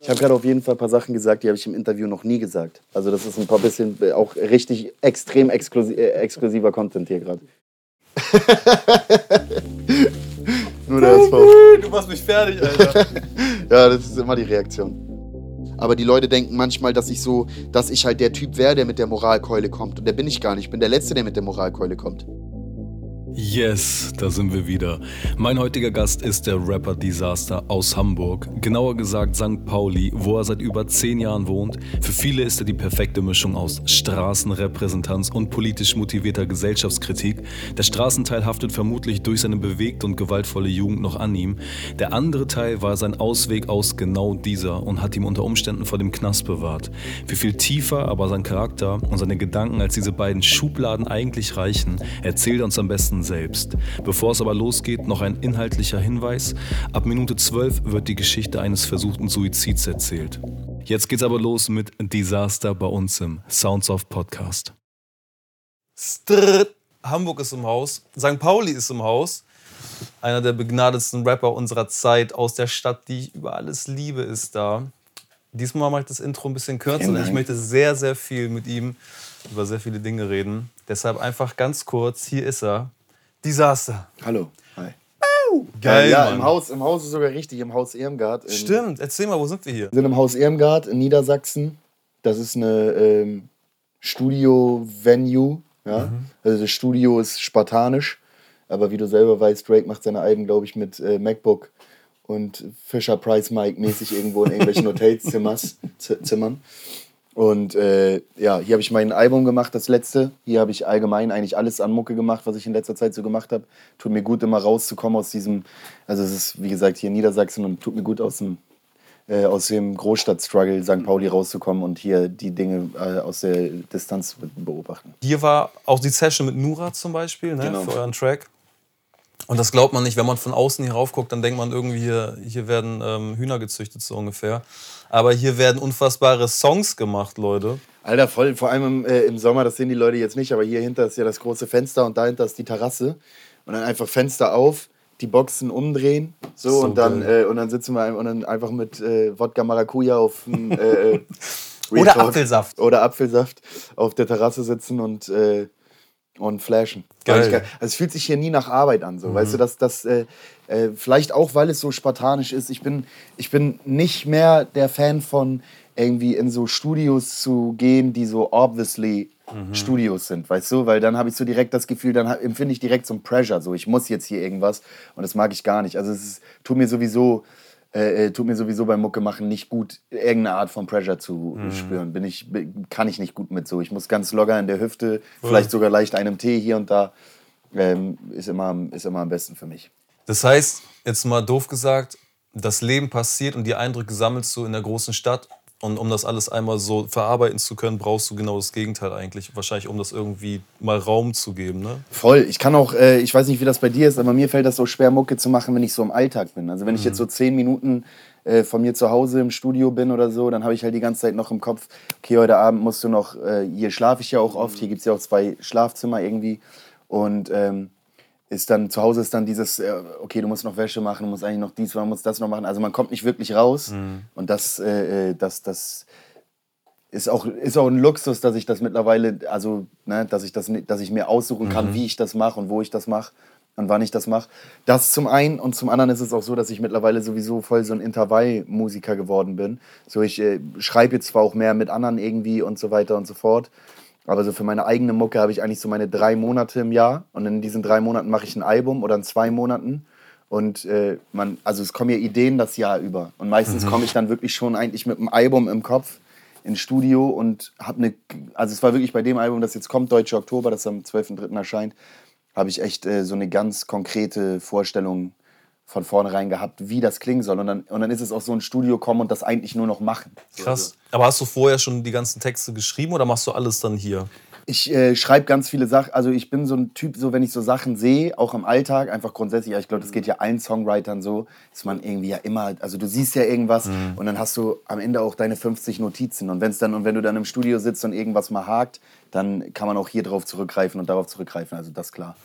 Ich habe gerade auf jeden Fall ein paar Sachen gesagt, die habe ich im Interview noch nie gesagt. Also das ist ein paar bisschen äh, auch richtig extrem exklusi äh, exklusiver Content hier gerade. Nur der SV. Du machst mich fertig, Alter. ja, das ist immer die Reaktion. Aber die Leute denken manchmal, dass ich so, dass ich halt der Typ wäre, der mit der Moralkeule kommt. Und der bin ich gar nicht. Ich bin der Letzte, der mit der Moralkeule kommt. Yes, da sind wir wieder. Mein heutiger Gast ist der Rapper Disaster aus Hamburg, genauer gesagt St. Pauli, wo er seit über zehn Jahren wohnt. Für viele ist er die perfekte Mischung aus Straßenrepräsentanz und politisch motivierter Gesellschaftskritik. Der Straßenteil haftet vermutlich durch seine bewegte und gewaltvolle Jugend noch an ihm. Der andere Teil war sein Ausweg aus genau dieser und hat ihm unter Umständen vor dem Knast bewahrt. Wie viel tiefer aber sein Charakter und seine Gedanken als diese beiden Schubladen eigentlich reichen, erzählt er uns am besten selbst. Bevor es aber losgeht, noch ein inhaltlicher Hinweis. Ab Minute 12 wird die Geschichte eines versuchten Suizids erzählt. Jetzt geht's aber los mit Disaster bei uns im Sounds of Podcast. Strrrt. Hamburg ist im Haus, St. Pauli ist im Haus. Einer der begnadetsten Rapper unserer Zeit aus der Stadt, die ich über alles liebe, ist da. Diesmal mache ich das Intro ein bisschen kürzer, denn ich möchte sehr, sehr viel mit ihm über sehr viele Dinge reden. Deshalb einfach ganz kurz, hier ist er, Desaster. Hallo. Hi. Geil, ja, Mann. im Haus, im Haus ist sogar richtig, im Haus Irmgard. In, Stimmt, erzähl mal, wo sind wir hier? Wir sind im Haus Irmgard in Niedersachsen. Das ist eine ähm, Studio-Venue. Ja? Mhm. Also das Studio ist spartanisch, aber wie du selber weißt, Drake macht seine Alben, glaube ich, mit äh, MacBook und Fisher Price Mike mäßig irgendwo in irgendwelchen Hotelzimmers, Z- Zimmern. Und äh, ja, hier habe ich mein Album gemacht, das letzte. Hier habe ich allgemein eigentlich alles an Mucke gemacht, was ich in letzter Zeit so gemacht habe. Tut mir gut, immer rauszukommen aus diesem, also es ist wie gesagt hier in Niedersachsen und tut mir gut aus dem, äh, aus dem Großstadt-Struggle St. Pauli rauszukommen und hier die Dinge äh, aus der Distanz beobachten. Hier war auch die Session mit Nura zum Beispiel, ne, Genau. für euren Track. Und das glaubt man nicht, wenn man von außen hier raufguckt, dann denkt man irgendwie, hier, hier werden ähm, Hühner gezüchtet, so ungefähr. Aber hier werden unfassbare Songs gemacht, Leute. Alter, voll, vor allem im, äh, im Sommer, das sehen die Leute jetzt nicht, aber hier hinter ist ja das große Fenster und dahinter ist die Terrasse. Und dann einfach Fenster auf, die Boxen umdrehen, so, So und, dann, äh, und dann sitzen wir und dann einfach mit äh, Wodka Maracuja auf dem, äh, äh, Oder Apfelsaft. Oder Apfelsaft auf der Terrasse sitzen und, äh, und flashen. Geil. Ich- Also es fühlt sich hier nie nach Arbeit an, so, weißt du, dass das äh, äh, vielleicht auch, weil es so spartanisch ist. Ich bin, ich bin nicht mehr der Fan von irgendwie in so Studios zu gehen, die so obviously Studios sind, weißt du? Weil dann habe ich so direkt das Gefühl, dann empfinde ich direkt so ein Pressure, so ich muss jetzt hier irgendwas und das mag ich gar nicht. Also es ist, tut mir sowieso äh, äh, tut mir sowieso beim Mucke machen nicht gut, irgendeine Art von Pressure zu spüren. Bin ich, kann ich nicht gut mit so. Ich muss ganz locker in der Hüfte, vielleicht sogar leicht einem Tee hier und da. Ähm, ist, immer, am- ist immer am besten für mich. Das heißt, jetzt mal doof gesagt, das Leben passiert und die Eindrücke sammelst du in der großen Stadt. Und um das alles einmal so verarbeiten zu können, brauchst du genau das Gegenteil eigentlich. Wahrscheinlich, um das irgendwie mal Raum zu geben, ne? Voll. Ich kann auch, äh, ich weiß nicht, wie das bei dir ist, aber mir fällt das so schwer, Mucke zu machen, wenn ich so im Alltag bin. Also wenn ich jetzt so zehn Minuten äh, von mir zu Hause im Studio bin oder so, dann habe ich halt die ganze Zeit noch im Kopf, okay, heute Abend musst du noch, äh, hier schlafe ich ja auch oft, hier gibt es ja auch zwei Schlafzimmer irgendwie. Und ähm, ist dann, zu Hause ist dann dieses, äh, okay, du musst noch Wäsche machen, du musst eigentlich noch dies, man muss das noch machen. Also man kommt nicht wirklich raus. Und das, äh, äh, das, das ist auch, ist auch ein Luxus, dass ich das mittlerweile, also, ne, dass ich das, dass ich mir aussuchen kann, wie ich das mache und wo ich das mache und wann ich das mache. Das zum einen und zum anderen ist es auch so, dass ich mittlerweile sowieso voll so ein Intervallmusiker geworden bin. So, ich äh, schreibe jetzt zwar auch mehr mit anderen irgendwie und so weiter und so fort. Aber so für meine eigene Mucke habe ich eigentlich so meine drei Monate im Jahr. Und in diesen drei Monaten mache ich ein Album oder in zwei Monaten. Und äh, man, also es kommen ja Ideen das Jahr über. Und meistens komme ich dann wirklich schon eigentlich mit einem Album im Kopf ins Studio und habe eine, also es war wirklich bei dem Album, das jetzt kommt, Deutsche Oktober, das am 12.03. erscheint, habe ich echt äh, so eine ganz konkrete Vorstellung von vornherein gehabt, wie das klingen soll. Und dann, und dann ist es auch so ein Studio kommen und das eigentlich nur noch machen. Krass. Aber hast du vorher schon die ganzen Texte geschrieben oder machst du alles dann hier? Ich äh, schreibe ganz viele Sachen, also ich bin so ein Typ, so wenn ich so Sachen sehe, auch im Alltag, einfach grundsätzlich, ich glaube, das geht ja allen Songwritern so, dass man irgendwie ja immer, also du siehst ja irgendwas und dann hast du am Ende auch deine 50 Notizen und wenn's dann und wenn du dann im Studio sitzt und irgendwas mal hakt, dann kann man auch hier drauf zurückgreifen und darauf zurückgreifen, also das klar.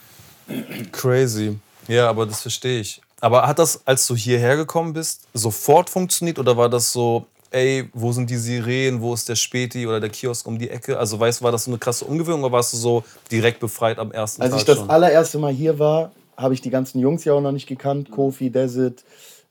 Crazy. Ja, aber das verstehe ich. Aber hat das, als du hierher gekommen bist, sofort funktioniert oder war das so ey, wo sind die Sirenen, wo ist der Späti oder der Kiosk um die Ecke? Also weißt du, war das so eine krasse Umgewöhnung oder warst du so direkt befreit am ersten Als Tag ich das schon? allererste Mal hier war, habe ich die ganzen Jungs ja auch noch nicht gekannt. Kofi, Desert,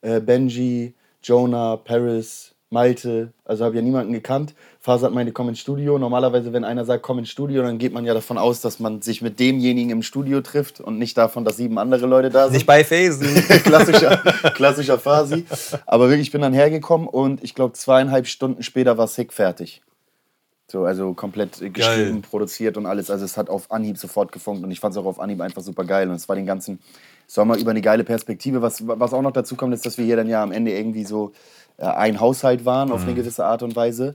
äh, Benji, Jonah, Paris, Malte. Also habe ja niemanden gekannt. Fasert meinte, komm ins Studio. Normalerweise, wenn einer sagt, komm ins Studio, dann geht man ja davon aus, dass man sich mit demjenigen im Studio trifft und nicht davon, dass sieben andere Leute da sind. Nicht bei Phasen. klassischer, klassischer Phasi. Aber wirklich, ich bin dann hergekommen und ich glaube, zweieinhalb Stunden später war Sick fertig. So, also komplett geschrieben, produziert und alles. Also es hat auf Anhieb sofort gefunkt und ich fand es auch auf Anhieb einfach super geil. Und es war den ganzen Sommer über eine geile Perspektive. Was, was auch noch dazu kommt, ist, dass wir hier dann ja am Ende irgendwie so ein Haushalt waren auf eine gewisse Art und Weise.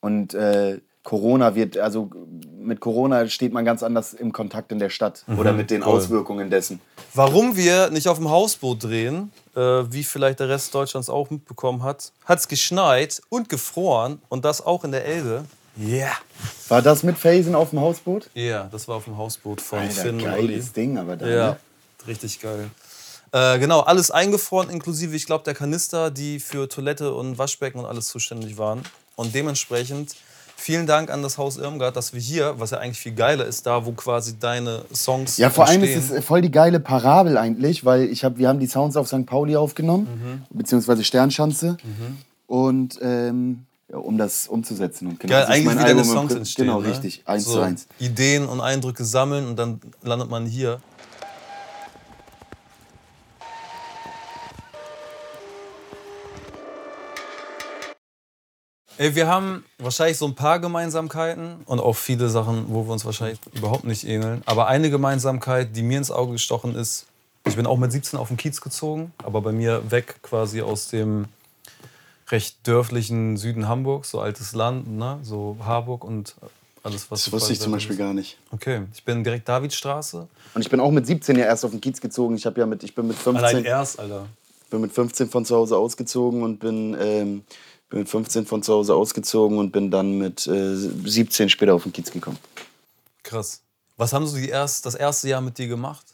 Und äh, Corona wird, also mit Corona steht man ganz anders im Kontakt in der Stadt oder mit den voll. Auswirkungen dessen. Warum wir nicht auf dem Hausboot drehen, äh, wie vielleicht der Rest Deutschlands auch mitbekommen hat, hat es geschneit und gefroren und das auch in der Elbe. Ja. Yeah. War das mit Phasen auf dem Hausboot? Ja, yeah, das war auf dem Hausboot von Alter, Finn geiles Ding, aber dann, Ja, ne? richtig geil. Äh, genau, alles eingefroren, inklusive, ich glaube, der Kanister, die für Toilette und Waschbecken und alles zuständig waren. Und dementsprechend vielen Dank an das Haus Irmgard, dass wir hier, was ja eigentlich viel geiler ist, da wo quasi deine Songs Ja, vor allem ist es voll die geile Parabel eigentlich, weil ich hab, wir haben die Sounds auf St. Pauli aufgenommen, Mhm. beziehungsweise Sternschanze. Und ähm, ja, um das umzusetzen. Und genau, Geil, eigentlich mein wie deine Album Songs entstehen. Genau, ne? richtig. Eins so, zu eins. Ideen und Eindrücke sammeln und dann landet man hier. Ey, wir haben wahrscheinlich so ein paar Gemeinsamkeiten und auch viele Sachen, wo wir uns wahrscheinlich überhaupt nicht ähneln. Aber eine Gemeinsamkeit, die mir ins Auge gestochen ist, ich bin auch mit 17 auf den Kiez gezogen, aber bei mir weg quasi aus dem recht dörflichen Süden Hamburgs, so altes Land, ne? so Harburg und alles, was Das wusste ich zum Beispiel ist. gar nicht. Okay, ich bin direkt Davidstraße. Und ich bin auch mit 17 ja erst auf den Kiez gezogen. Ich, hab ja mit, ich bin, mit 15, Allein erst, Alter. bin mit 15 von zu Hause ausgezogen und bin, ähm, bin mit 15 von zu Hause ausgezogen und bin dann mit äh, 17 später auf den Kiez gekommen. Krass. Was haben so die erst, das erste Jahr mit dir gemacht?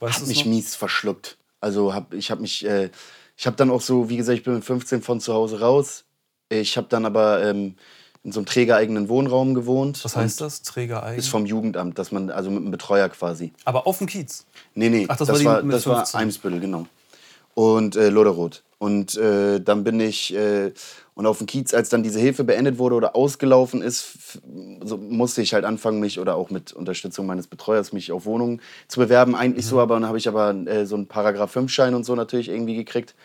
Weißt Hab mich noch? mies verschluckt. Also hab, ich habe mich, äh, ich habe dann auch so, wie gesagt, ich bin mit 15 von zu Hause raus. Ich habe dann aber ähm, in so einem trägereigenen Wohnraum gewohnt. Was heißt das? Träger eigen? Ist vom Jugendamt, dass man, also mit einem Betreuer quasi. Aber auf dem Kiez. Nee, nee, Ach, das das, war die war, das war 15. Eimsbüttel, genau. Und äh, Loderoth. Und äh, dann bin ich, äh, und auf dem Kiez, als dann diese Hilfe beendet wurde oder ausgelaufen ist, so musste ich halt anfangen, mich oder auch mit Unterstützung meines Betreuers, mich auf Wohnungen zu bewerben. Eigentlich Mhm. so, aber dann habe ich aber äh, so einen Paragraph 5-Schein und so natürlich irgendwie gekriegt.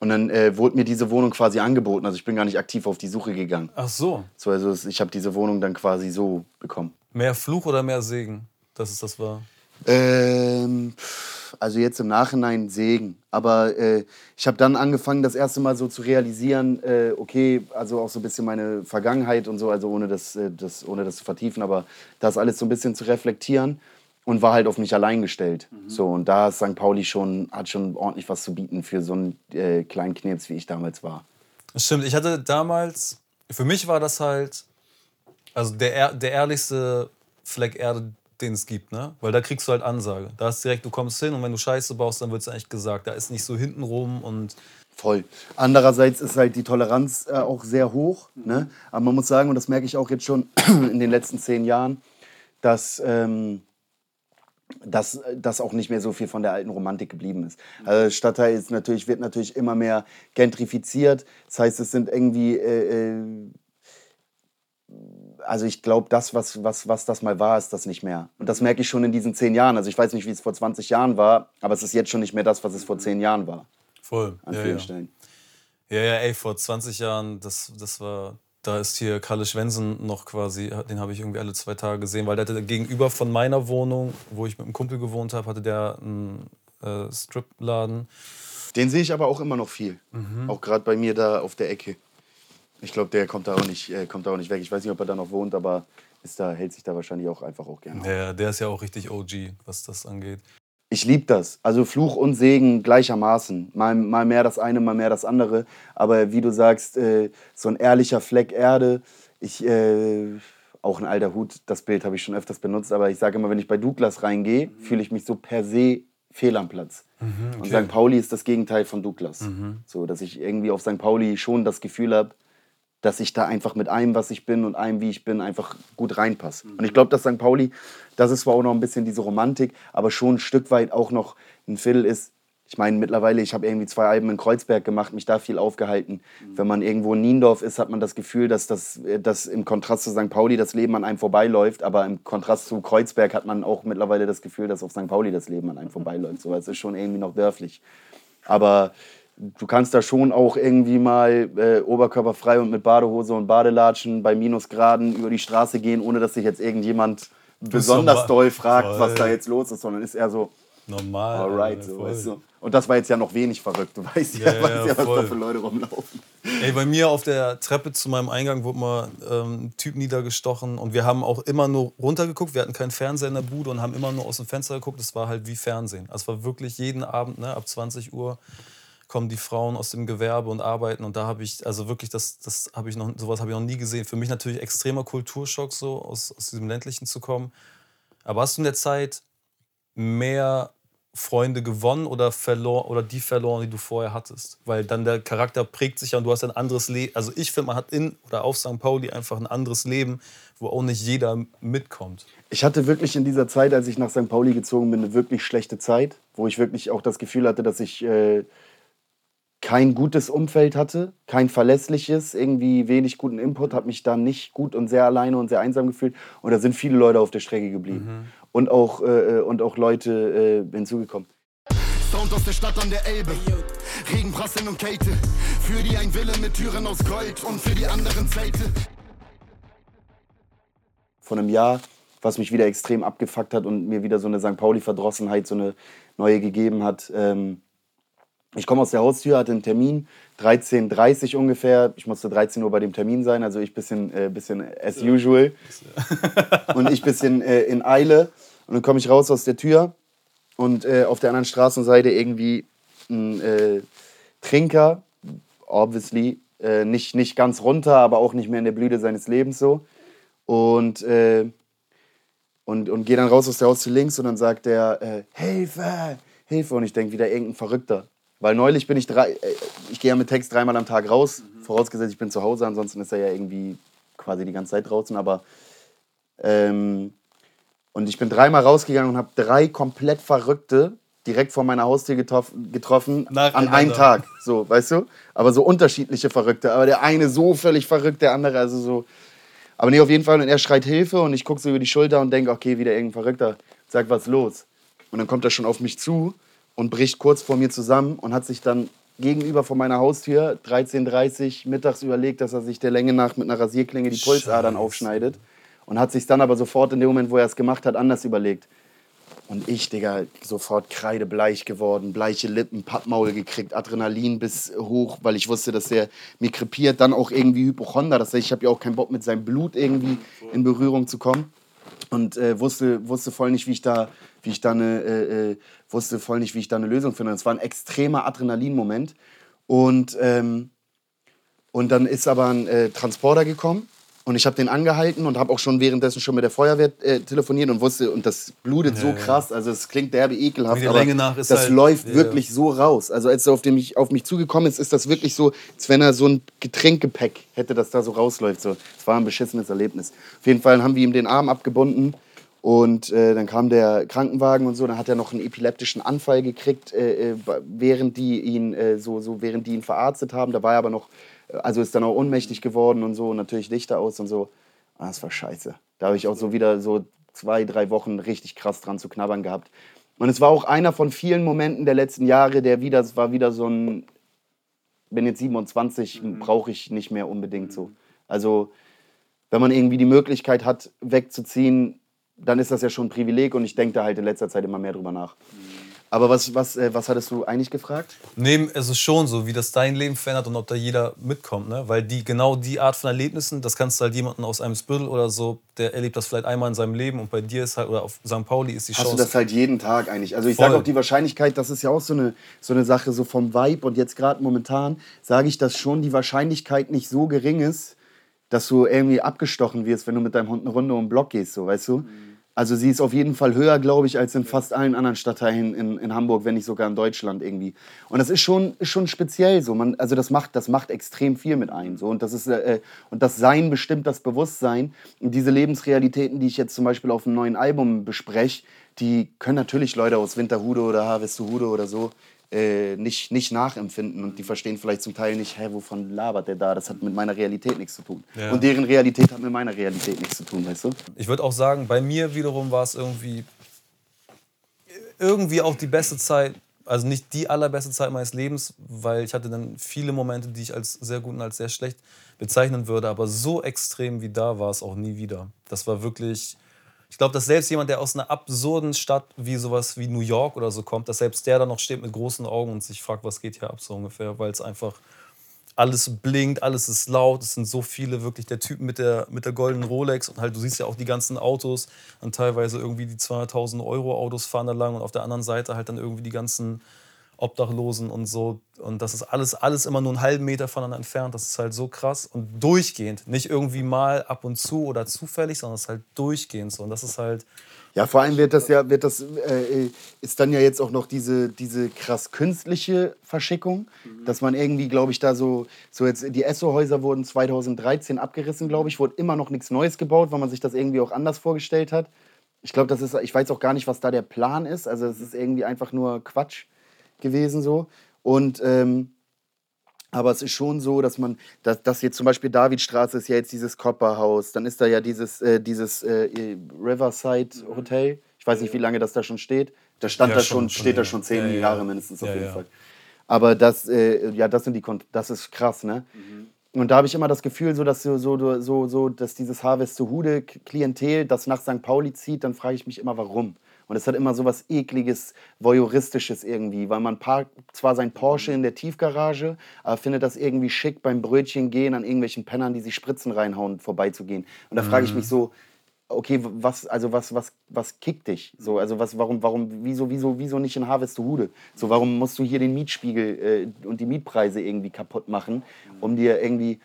Und dann äh, wurde mir diese Wohnung quasi angeboten. Also ich bin gar nicht aktiv auf die Suche gegangen. Ach so. So, also ich habe diese Wohnung dann quasi so bekommen. Mehr Fluch oder mehr Segen, dass es das war? Ähm, pff, also jetzt im Nachhinein Segen. Aber äh, ich habe dann angefangen, das erste Mal so zu realisieren, äh, okay, also auch so ein bisschen meine Vergangenheit und so, also ohne das, äh, das, ohne das zu vertiefen, aber das alles so ein bisschen zu reflektieren und war halt auf mich allein gestellt. So, und da ist St. Pauli schon, hat schon ordentlich was zu bieten für so einen äh, kleinen Knirps, wie ich damals war. Das stimmt. Ich hatte damals, für mich war das halt, also der, der ehrlichste Fleck Erde, den es gibt, ne? Weil da kriegst du halt Ansage. Da ist direkt, du kommst hin und wenn du Scheiße baust, dann wird es eigentlich gesagt. Da ist nicht so hintenrum und Voll. Andererseits ist halt die Toleranz äh, auch sehr hoch. Ne? Aber man muss sagen, und das merke ich auch jetzt schon in den letzten zehn Jahren, dass, ähm, dass, dass auch nicht mehr so viel von der alten Romantik geblieben ist. Also Stadtteil ist natürlich, wird natürlich immer mehr gentrifiziert. Das heißt, es sind irgendwie. Äh, äh, also ich glaube, das, was, was, was das mal war, ist das nicht mehr. Und das merke ich schon in diesen zehn Jahren. Also ich weiß nicht, wie es vor 20 Jahren war, aber es ist jetzt schon nicht mehr das, was es vor zehn Jahren war. voll. An Ja, vielen ja. Stellen. ja, ja, ey, vor 20 Jahren, das, das war, da ist hier Kalle Schwensen noch quasi, den habe ich irgendwie alle zwei Tage gesehen, weil der hatte gegenüber von meiner Wohnung, wo ich mit einem Kumpel gewohnt habe, hatte der einen äh, Stripladen. Den sehe ich aber auch immer noch viel. Mhm. Auch gerade bei mir da auf der Ecke. Ich glaube, der kommt da, auch nicht, äh, kommt da auch nicht weg. Ich weiß nicht, ob er da noch wohnt, aber ist da, hält sich da wahrscheinlich auch einfach auch gerne. auf. Der, der ist ja auch richtig OG, was das angeht. Ich liebe das. Also Fluch und Segen gleichermaßen. Mal, mal mehr das eine, mal mehr das andere. Aber wie du sagst, äh, so ein ehrlicher Fleck Erde. Ich, äh, auch ein alter Hut, das Bild habe ich schon öfters benutzt. Aber ich sage immer, wenn ich bei Douglas reingehe, fühle ich mich so per se fehl am Platz. Und St. Pauli ist das Gegenteil von Douglas. So, dass ich irgendwie auf St. Pauli schon das Gefühl habe, dass ich da einfach mit allem, was ich bin und allem, wie ich bin, einfach gut reinpasse. Und ich glaube, dass St. Pauli, das ist zwar auch noch ein bisschen diese Romantik, aber schon ein Stück weit auch noch ein Viertel ist, ich meine, mittlerweile, ich habe irgendwie zwei Alben in Kreuzberg gemacht, mich da viel aufgehalten. Mhm. Wenn man irgendwo in Niendorf ist, hat man das Gefühl, dass, das, dass im Kontrast zu St. Pauli das Leben an einem vorbeiläuft. Aber im Kontrast zu Kreuzberg hat man auch mittlerweile das Gefühl, dass auf St. Pauli das Leben an einem vorbeiläuft. So, es ist schon irgendwie noch dörflich. Aber du kannst da schon auch irgendwie mal äh, oberkörperfrei und mit Badehose und Badelatschen bei Minusgraden über die Straße gehen, ohne dass sich jetzt irgendjemand besonders doll fragt, was da jetzt los ist, sondern ist eher so normal. Alright, so, weißt du. Und das war jetzt ja noch wenig verrückt. Du weißt ja, ja, weißt ja was da für Leute rumlaufen. Ey, bei mir auf der Treppe zu meinem Eingang wurde mal ähm, ein Typ niedergestochen und wir haben auch immer nur runtergeguckt. Wir hatten keinen Fernseher in der Bude und haben immer nur aus dem Fenster geguckt. Das war halt wie Fernsehen. Also es war wirklich jeden Abend, ne, ab 20 Uhr kommen die Frauen aus dem Gewerbe und arbeiten und da habe ich also wirklich das das habe ich noch sowas habe ich noch nie gesehen. Für mich natürlich extremer Kulturschock so aus, aus diesem ländlichen zu kommen. Aber hast du in der Zeit mehr Freunde gewonnen oder verloren oder die verloren, die du vorher hattest. Weil dann der Charakter prägt sich ja und du hast ein anderes Leben. Also ich finde, man hat in oder auf St. Pauli einfach ein anderes Leben, wo auch nicht jeder mitkommt. Ich hatte wirklich in dieser Zeit, als ich nach St. Pauli gezogen bin, eine wirklich schlechte Zeit, wo ich wirklich auch das Gefühl hatte, dass ich äh, kein gutes Umfeld hatte, kein verlässliches, irgendwie wenig guten Input, habe mich da nicht gut und sehr alleine und sehr einsam gefühlt. Und da sind viele Leute auf der Strecke geblieben. Mhm und auch, äh, und auch Leute äh, hinzugekommen. Sound aus der Stadt an der Elbe, Regen, Prasseln und Kälte. Für die ein Wille mit Türen aus Gold und für die anderen Zelte. Von einem Jahr, was mich wieder extrem abgefuckt hat und mir wieder so eine St. Pauli-Verdrossenheit, so eine neue gegeben hat. Ähm, ich komme aus der Haustür, hatte einen Termin, 13.30 Uhr ungefähr. Ich musste 13 Uhr bei dem Termin sein, also ich bisschen, äh, bisschen as usual. und ich bisschen äh, in Eile. Und dann komme ich raus aus der Tür und äh, auf der anderen Straßenseite irgendwie ein äh, Trinker, obviously, äh, nicht, nicht ganz runter, aber auch nicht mehr in der Blüte seines Lebens so. Und, äh, und, und gehe dann raus aus der Haustür links und dann sagt er, Hilfe, Hilfe. Und ich denke wieder irgendein Verrückter. Weil neulich bin ich drei, äh, ich gehe ja mit Text dreimal am Tag raus, mhm. vorausgesetzt ich bin zu Hause, ansonsten ist er ja irgendwie quasi die ganze Zeit draußen, aber ähm, und ich bin dreimal rausgegangen und habe drei komplett Verrückte direkt vor meiner Haustür getroffen an einem Tag, so, weißt du? Aber so unterschiedliche Verrückte, aber der eine so völlig verrückt, der andere also so aber nee, auf jeden Fall und er schreit Hilfe und ich gucke so über die Schulter und denke, okay, wieder irgendein Verrückter, sag was los. Und dann kommt er schon auf mich zu und bricht kurz vor mir zusammen und hat sich dann gegenüber von meiner Haustür 13.30 mittags überlegt, dass er sich der Länge nach mit einer Rasierklinge die Pulsadern Scheiße. aufschneidet und hat sich dann aber sofort in dem Moment, wo er es gemacht hat, anders überlegt. Und ich, Digga, sofort kreidebleich geworden, bleiche Lippen, Pappmaul gekriegt, Adrenalin bis hoch, weil ich wusste, dass er mir krepiert. Dann auch irgendwie Hypochonder, das heißt, ich habe ja auch keinen Bock mit seinem Blut irgendwie in Berührung zu kommen. Und äh, wusste, wusste voll nicht, wie ich da wie ich da eine, äh, äh, wusste voll nicht, wie ich da eine Lösung finde. Es war ein extremer Adrenalinmoment. Und, ähm, und dann ist aber ein äh, Transporter gekommen und ich habe den angehalten und habe auch schon währenddessen schon mit der Feuerwehr äh, telefoniert und wusste, und das blutet ja, so krass, also es klingt derbe ekelhaft, aber das halt, läuft ja, wirklich so raus. Also als er auf, dem, auf mich zugekommen ist, ist das wirklich so, als wenn er so ein Getränkgepäck hätte, das da so rausläuft. So. Es war ein beschissenes Erlebnis. Auf jeden Fall haben wir ihm den Arm abgebunden und äh, dann kam der Krankenwagen und so, dann hat er noch einen epileptischen Anfall gekriegt, äh, äh während, die ihn, äh, so, so, während die ihn verarztet haben. Da war er aber noch, also ist dann auch ohnmächtig geworden und so, und natürlich Lichter aus und so. Ah, das war scheiße. Da habe ich auch so wieder so zwei, drei Wochen richtig krass dran zu knabbern gehabt. Und es war auch einer von vielen Momenten der letzten Jahre, der wieder, es war wieder so ein, bin jetzt 27, mhm. brauche ich nicht mehr unbedingt so. Also, wenn man irgendwie die Möglichkeit hat, wegzuziehen, dann ist das ja schon ein Privileg und ich denke da halt in letzter Zeit immer mehr drüber nach. Aber was, was, äh, was hattest du eigentlich gefragt? Nee, es ist schon so, wie das dein Leben verändert und ob da jeder mitkommt. Ne? Weil die, genau die Art von Erlebnissen, das kannst du halt jemanden aus einem Spüttel oder so, der erlebt das vielleicht einmal in seinem Leben und bei dir ist halt, oder auf St. Pauli ist die Chance. Hast du das halt jeden Tag eigentlich? Also ich sage auch die Wahrscheinlichkeit, das ist ja auch so eine, so eine Sache so vom Vibe und jetzt gerade momentan sage ich, dass schon die Wahrscheinlichkeit nicht so gering ist, dass du irgendwie abgestochen wirst, wenn du mit deinem Hund eine Runde um den Block gehst, so, weißt du? Mhm. Also sie ist auf jeden Fall höher, glaube ich, als in fast allen anderen Stadtteilen in, in Hamburg, wenn nicht sogar in Deutschland irgendwie. Und das ist schon, ist schon speziell so. Man, also das macht, das macht extrem viel mit einem. So. Und, das ist, äh, und das Sein bestimmt das Bewusstsein. Und diese Lebensrealitäten, die ich jetzt zum Beispiel auf einem neuen Album bespreche, die können natürlich Leute aus Winterhude oder Harvesterhude oder so äh, nicht, nicht nachempfinden und die verstehen vielleicht zum Teil nicht, hä, wovon labert der da? Das hat mit meiner Realität nichts zu tun. Ja. Und deren Realität hat mit meiner Realität nichts zu tun, weißt du? Ich würde auch sagen, bei mir wiederum war es irgendwie, irgendwie auch die beste Zeit, also nicht die allerbeste Zeit meines Lebens, weil ich hatte dann viele Momente, die ich als sehr gut und als sehr schlecht bezeichnen würde, aber so extrem wie da war es auch nie wieder. Das war wirklich ich glaube, dass selbst jemand, der aus einer absurden Stadt wie sowas wie New York oder so kommt, dass selbst der da noch steht mit großen Augen und sich fragt, was geht hier ab so ungefähr, weil es einfach alles blinkt, alles ist laut, es sind so viele wirklich der Typ mit der, mit der goldenen Rolex und halt du siehst ja auch die ganzen Autos und teilweise irgendwie die 200.000 Euro Autos fahren da lang und auf der anderen Seite halt dann irgendwie die ganzen Obdachlosen und so. Und das ist alles, alles immer nur einen halben Meter voneinander entfernt. Das ist halt so krass und durchgehend. Nicht irgendwie mal ab und zu oder zufällig, sondern es ist halt durchgehend so. Und das ist halt. Ja, vor allem wird das ja, wird das, äh, ist dann ja jetzt auch noch diese, diese krass künstliche Verschickung, mhm. dass man irgendwie, glaube ich, da so, so jetzt, die Esso-Häuser wurden 2013 abgerissen, glaube ich, wurde immer noch nichts Neues gebaut, weil man sich das irgendwie auch anders vorgestellt hat. Ich glaube, das ist, ich weiß auch gar nicht, was da der Plan ist. Also es ist irgendwie einfach nur Quatsch gewesen so. Und ähm, aber es ist schon so, dass man, dass, dass jetzt zum Beispiel Davidstraße ist ja jetzt dieses Copperhaus, dann ist da ja dieses, äh, dieses äh, Riverside Hotel. Ich weiß nicht, wie lange das da schon steht. Da stand ja, da schon, schon steht ja. da schon zehn ja, Jahre mindestens auf jeden Fall. Aber das, äh, ja, das sind die, Kon das ist krass, ne? Mhm. Und da habe ich immer das Gefühl, so dass so, so, so, so dass dieses Harvest zu Hude Klientel, das nach St. Pauli zieht, dann frage ich mich immer, warum. Und es hat immer so was ekliges, voyeuristisches irgendwie, weil man parkt zwar sein Porsche in der Tiefgarage, aber findet das irgendwie schick beim Brötchen gehen an irgendwelchen Pennern, die sich Spritzen reinhauen, vorbeizugehen. Und da frage ich mich mhm. so, okay, was, also was, was, was kickt dich? So, also was, warum, warum, wieso, wieso, wieso nicht in Harvestehude? So, warum musst du hier den Mietspiegel äh, und die Mietpreise irgendwie kaputt machen, um dir irgendwie,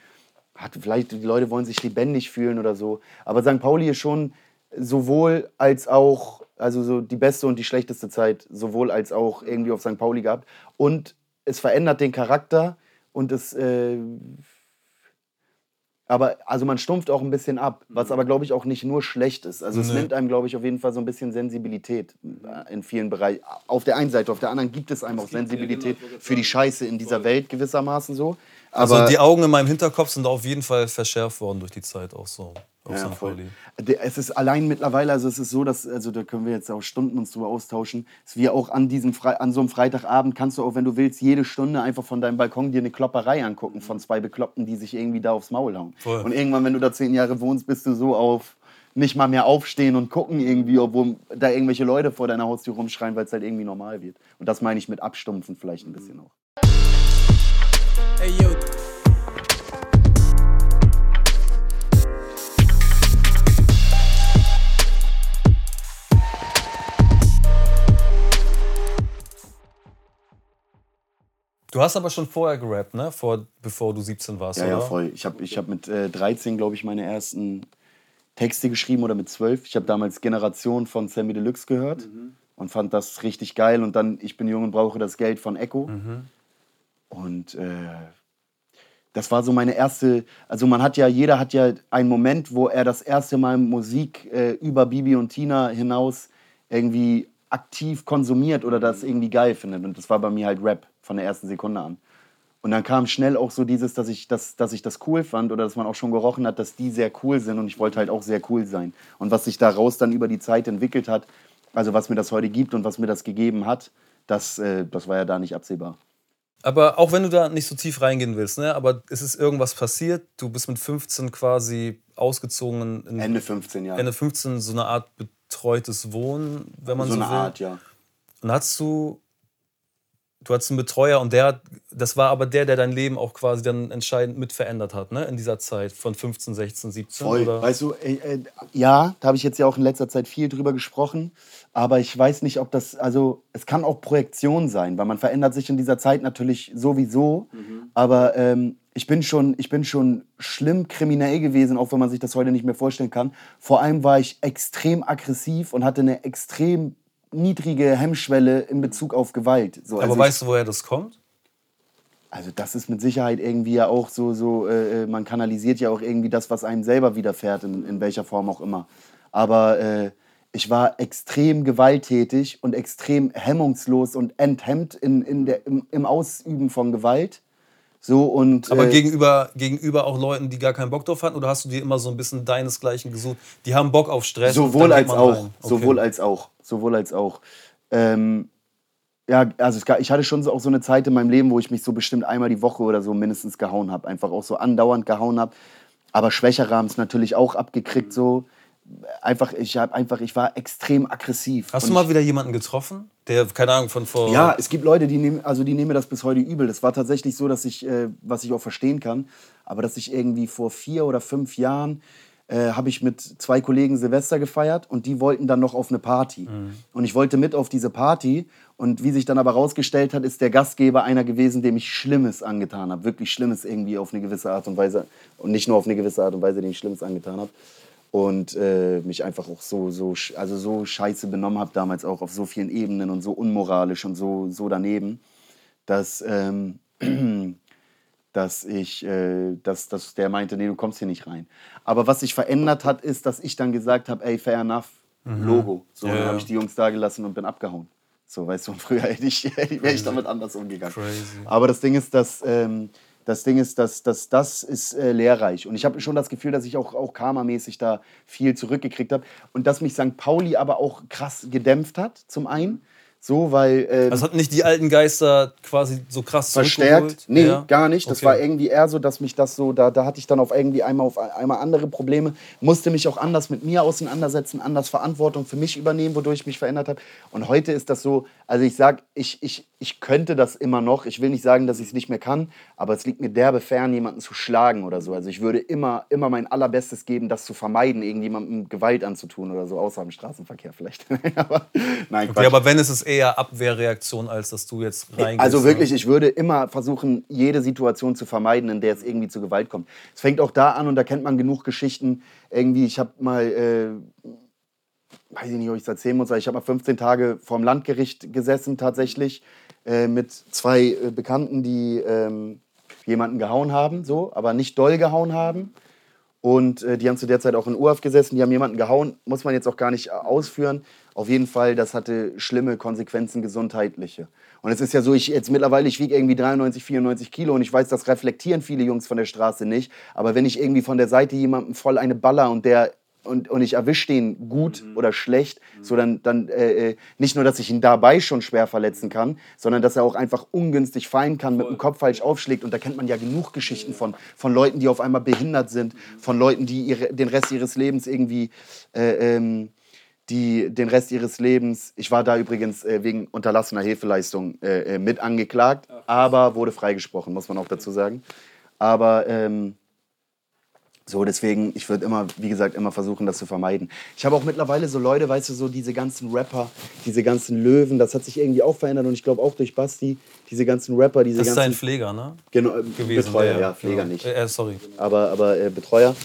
hat, vielleicht die Leute wollen sich lebendig fühlen oder so. Aber St. Pauli ist schon sowohl als auch also so die beste und die schlechteste Zeit, sowohl als auch irgendwie auf St. Pauli gehabt. Und es verändert den Charakter und es. Äh, aber also man stumpft auch ein bisschen ab, was mhm. aber glaube ich auch nicht nur schlecht ist. Also es nimmt einem glaube ich auf jeden Fall so ein bisschen Sensibilität äh, in vielen Bereichen. Auf der einen Seite, auf der anderen gibt es einem auch Sensibilität für die Scheiße in dieser Welt gewissermaßen so. Also aber also die Augen in meinem Hinterkopf sind auf jeden Fall verschärft worden durch die Zeit auch so. Ja, es ist allein mittlerweile, also es ist so, dass, also da können wir jetzt auch Stunden uns drüber austauschen, dass wir auch an diesem Fre an so einem Freitagabend kannst du auch, wenn du willst, jede Stunde einfach von deinem Balkon dir eine Klopperei angucken von zwei Bekloppten, die sich irgendwie da aufs Maul hauen. Voll. Und irgendwann, wenn du da zehn Jahre wohnst, bist du so auf nicht mal mehr aufstehen und gucken irgendwie, obwohl da irgendwelche Leute vor deiner Haustür rumschreien, weil es halt irgendwie normal wird. Und das meine ich mit Abstumpfen vielleicht ein bisschen auch. Hey, yo. Du hast aber schon vorher gerappt, ne? Vor, bevor du 17 warst, ja, oder? Ja, voll. Ich habe ich hab mit äh, 13, glaube ich, meine ersten Texte geschrieben oder mit 12. Ich habe damals Generation von Sammy Deluxe gehört mhm. und fand das richtig geil. Und dann Ich bin jung und brauche das Geld von Echo. Mhm. Und äh, das war so meine erste, also man hat ja, jeder hat ja einen Moment, wo er das erste Mal Musik äh, über Bibi und Tina hinaus irgendwie aktiv konsumiert oder das mhm. irgendwie geil findet. Und das war bei mir halt Rap von der ersten Sekunde an. Und dann kam schnell auch so dieses, dass ich, das, dass ich das cool fand oder dass man auch schon gerochen hat, dass die sehr cool sind und ich wollte halt auch sehr cool sein. Und was sich daraus dann über die Zeit entwickelt hat, also was mir das heute gibt und was mir das gegeben hat, das, äh, das war ja da nicht absehbar. Aber auch wenn du da nicht so tief reingehen willst, ne? aber es ist irgendwas passiert, du bist mit 15 quasi ausgezogen. Ende 15, ja. Ende 15, so eine Art betreutes Wohnen, wenn man so, so will. So eine Art, ja. Und hast du du hattest einen Betreuer und der hat, das war aber der, der dein Leben auch quasi dann entscheidend mit verändert hat, ne? In dieser Zeit von 15, 16, 17. Voll. Oder? Weißt du, äh, äh, ja, da habe ich jetzt ja auch in letzter Zeit viel drüber gesprochen. Aber ich weiß nicht, ob das, also es kann auch Projektion sein, weil man verändert sich in dieser Zeit natürlich sowieso. Mhm. Aber ähm, ich bin schon, ich bin schon schlimm kriminell gewesen, auch wenn man sich das heute nicht mehr vorstellen kann. Vor allem war ich extrem aggressiv und hatte eine extrem niedrige Hemmschwelle in Bezug auf Gewalt. So, Aber also weißt du, woher das kommt? also das ist mit Sicherheit irgendwie ja auch so, so äh, man kanalisiert ja auch irgendwie das, was einem selber widerfährt, in, in welcher Form auch immer. Aber äh, ich war extrem gewalttätig und extrem hemmungslos und enthemmt in, in der, im, im Ausüben von Gewalt. So und, Aber äh, gegenüber, gegenüber auch Leuten, die gar keinen Bock drauf hatten? Oder hast du dir immer so ein bisschen deinesgleichen gesucht? Die haben Bock auf Stress. Sowohl als auch. Okay. Sowohl als auch. Sowohl als auch. Ähm, ja, also ich hatte schon so auch so eine Zeit in meinem Leben, wo ich mich so bestimmt einmal die Woche oder so mindestens gehauen habe. Einfach auch so andauernd gehauen habe. Aber Schwächere haben es natürlich auch abgekriegt so. Einfach, ich habe einfach, ich war extrem aggressiv. Hast du mal wieder jemanden getroffen? Der, keine Ahnung, von vor. ja, es gibt Leute, die nehmen, also die nehmen mir das bis heute übel. Das war tatsächlich so, dass ich, äh, was ich auch verstehen kann, aber dass ich irgendwie vor vier oder fünf Jahren äh, habe ich mit zwei Kollegen Silvester gefeiert und die wollten dann noch auf eine Party. Und ich wollte mit auf diese Party und wie sich dann aber rausgestellt hat, ist der Gastgeber einer gewesen, dem ich Schlimmes angetan habe. Wirklich Schlimmes irgendwie auf eine gewisse Art und Weise. Und nicht nur auf eine gewisse Art und Weise, dem ich Schlimmes angetan habe und äh, mich einfach auch so, so, also so scheiße benommen habe damals auch auf so vielen Ebenen und so unmoralisch und so, so daneben, dass, ähm, dass ich, äh, dass, dass der meinte, nee, du kommst hier nicht rein. Aber was sich verändert hat, ist, dass ich dann gesagt habe, ey, fair enough, Logo. So, Ja, habe ich die Jungs da gelassen und bin abgehauen. So, weißt du, früher hätte ich, wäre ich damit anders umgegangen. Crazy. Aber das Ding ist, dass ähm, das Ding ist, dass, dass das ist äh, lehrreich. Und ich habe schon das Gefühl, dass ich auch, auch karmamäßig da viel zurückgekriegt habe. Und dass mich St. Pauli aber auch krass gedämpft hat, zum einen. So, weil. ähm, Also hat nicht die alten Geister quasi so krass verstärkt. Nee, Ja? gar nicht. Das Okay. war irgendwie eher so, dass mich das so, da, da hatte ich dann auf irgendwie einmal auf einmal andere Probleme, musste mich auch anders mit mir auseinandersetzen, anders Verantwortung für mich übernehmen, wodurch ich mich verändert habe. Und heute ist das so, also ich sag, ich, ich, ich könnte das immer noch. Ich will nicht sagen, dass ich es nicht mehr kann, aber es liegt mir derbe fern, jemanden zu schlagen oder so. Also ich würde immer, immer mein allerbestes geben, das zu vermeiden, irgendjemandem Gewalt anzutun oder so, außer im Straßenverkehr vielleicht. aber, nein, Okay, aber wenn es ist eher Abwehrreaktion, als dass du jetzt reingehst. also wirklich, ich würde immer versuchen, jede Situation zu vermeiden, in der es irgendwie zu Gewalt kommt. Es fängt auch da an und da kennt man genug Geschichten. Irgendwie, ich habe mal, äh, weiß ich nicht, ob ich es erzählen muss, ich habe mal 15 Tage vorm Landgericht gesessen tatsächlich äh, mit zwei äh, Bekannten, die ähm, jemanden gehauen haben, so, aber nicht doll gehauen haben. Und äh, die haben zu der Zeit auch in Urhaft gesessen, die haben jemanden gehauen, muss man jetzt auch gar nicht äh, ausführen. Auf jeden Fall, das hatte schlimme Konsequenzen gesundheitliche. Und es ist ja so, ich jetzt mittlerweile, ich wiege irgendwie 93, 94 Kilo und ich weiß, das reflektieren viele Jungs von der Straße nicht. Aber wenn ich irgendwie von der Seite jemanden voll eine Baller und der und, und ich erwische den gut oder schlecht, so dann, dann äh, äh, nicht nur, dass ich ihn dabei schon schwer verletzen kann, sondern dass er auch einfach ungünstig fallen kann, mit dem Kopf falsch aufschlägt. Und da kennt man ja genug Geschichten von, von Leuten, die auf einmal behindert sind, von Leuten, die ihre, den Rest ihres Lebens irgendwie, äh, ähm, die den Rest ihres Lebens, ich war da übrigens äh, wegen unterlassener Hilfeleistung äh, äh, mit angeklagt, aber wurde freigesprochen, muss man auch dazu sagen. Aber ähm, so, deswegen, ich würde immer, wie gesagt, immer versuchen, das zu vermeiden. Ich habe auch mittlerweile so Leute, weißt du, so diese ganzen Rapper, diese ganzen Löwen, das hat sich irgendwie auch verändert und ich glaube auch durch Basti, diese ganzen Rapper, diese Das ist ganzen. dein Pfleger, ne? genau, äh, Gewesen. Betreuer, der- ja, Pfleger genau. nicht Äh, äh, sorry. aber, aber äh, Betreuer,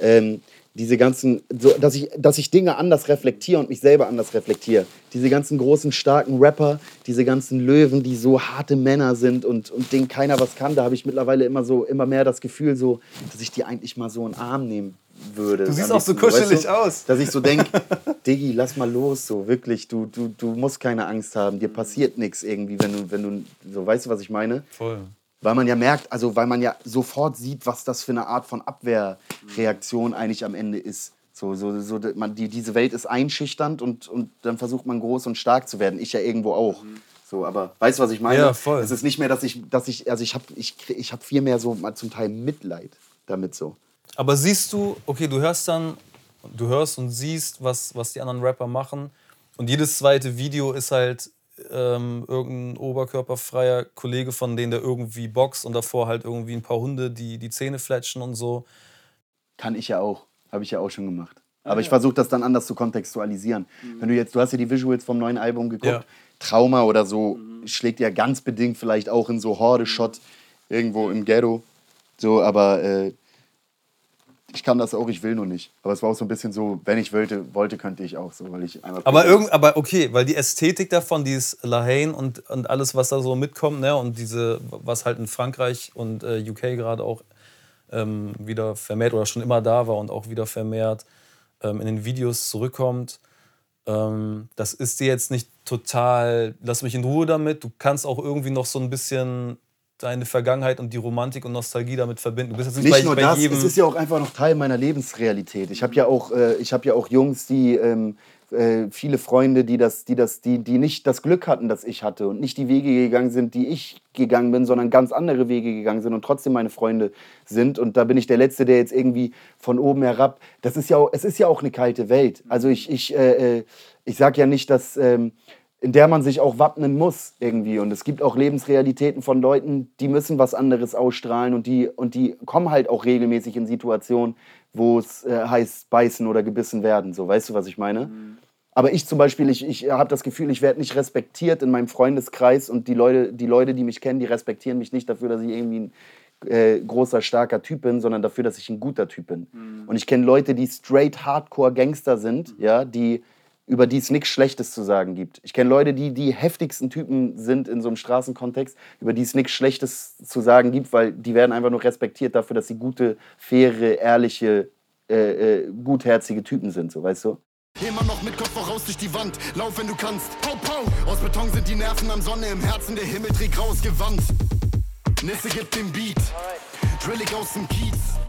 ähm, diese ganzen, so, dass, ich, dass ich Dinge anders reflektiere und mich selber anders reflektiere. Diese ganzen großen, starken Rapper, diese ganzen Löwen, die so harte Männer sind und, und denen keiner was kann, da habe ich mittlerweile immer, so, immer mehr das Gefühl, so, dass ich die eigentlich mal so in den Arm nehmen würde. Du siehst auch so kuschelig aus. Dass ich so denke, Diggi, lass mal los, so wirklich, du, du, du musst keine Angst haben, dir passiert nichts irgendwie, wenn du, wenn du, so weißt du, was ich meine? Voll. Weil man ja merkt, also weil man ja sofort sieht, was das für eine Art von Abwehrreaktion eigentlich am Ende ist. So, so, so, man, die, diese Welt ist einschüchternd und, und dann versucht man groß und stark zu werden. Ich ja irgendwo auch. So, aber weißt du, was ich meine? Ja, voll. Es ist nicht mehr, dass ich, dass ich, also ich habe ich, ich hab viel mehr so zum Teil Mitleid damit so. Aber siehst du, okay, du hörst dann, du hörst und siehst, was, was die anderen Rapper machen. Und jedes zweite Video ist halt ähm, irgendein oberkörperfreier Kollege von denen, der irgendwie boxt und davor halt irgendwie ein paar Hunde, die die Zähne fletschen und so. Kann ich ja auch. Habe ich ja auch schon gemacht. Aber ich versuche das dann anders zu kontextualisieren. Wenn du jetzt, du hast ja die Visuals vom neuen Album geguckt, Ja. Trauma oder so schlägt ja ganz bedingt vielleicht auch in so Horde-Shot irgendwo im Ghetto. So, aber äh, ich kann das auch, ich will nur nicht. Aber es war auch so ein bisschen so, wenn ich wollte, wollte könnte ich auch so, weil ich einmal. Aber, irgend, aber okay, weil die Ästhetik davon, die ist Lahane und, und alles, was da so mitkommt, ne, und diese, was halt in Frankreich und äh, UK gerade auch ähm, wieder vermehrt oder schon immer da war und auch wieder vermehrt ähm, in den Videos zurückkommt. Ähm, das ist dir jetzt nicht total, lass mich in Ruhe damit. Du kannst auch irgendwie noch so ein bisschen deine Vergangenheit und die Romantik und Nostalgie damit verbinden. Du bist jetzt nicht, nicht nur das, es ist ja auch einfach noch Teil meiner Lebensrealität. Ich habe ja auch, äh, ich habe ja auch Jungs, die ähm, äh, viele Freunde, die das, die das, die, die nicht das Glück hatten, das ich hatte und nicht die Wege gegangen sind, die ich gegangen bin, sondern ganz andere Wege gegangen sind und trotzdem meine Freunde sind. Und da bin ich der Letzte, der jetzt irgendwie von oben herab. Das ist ja auch, es ist ja auch eine kalte Welt. Also ich, ich, äh, äh ich sage ja nicht, dass ähm, in der man sich auch wappnen muss irgendwie. Und es gibt auch Lebensrealitäten von Leuten, die müssen was anderes ausstrahlen und die, und die kommen halt auch regelmäßig in Situationen, wo es äh, heißt beißen oder gebissen werden. So, weißt du, was ich meine? Mhm. Aber ich zum Beispiel, ich, ich habe das Gefühl, ich werde nicht respektiert in meinem Freundeskreis und die Leute, die Leute, die mich kennen, die respektieren mich nicht dafür, dass ich irgendwie ein äh, großer, starker Typ bin, sondern dafür, dass ich ein guter Typ bin. Mhm. Und ich kenne Leute, die straight Hardcore Gangster sind, mhm. ja, die über die es nichts Schlechtes zu sagen gibt. Ich kenne Leute, die die heftigsten Typen sind in so einem Straßenkontext, über die es nichts Schlechtes zu sagen gibt, weil die werden einfach nur respektiert dafür, dass sie gute, faire, ehrliche, äh, äh, gutherzige Typen sind, so weißt du? Immer noch mit Kopf voraus durch die Wand, lauf wenn du kannst. Pau, pau! Aus Beton sind die Nerven am Sonne, im Herzen der Himmel trägt graues Gewand. Nisse gibt den Beat, drillig aus dem Kiez.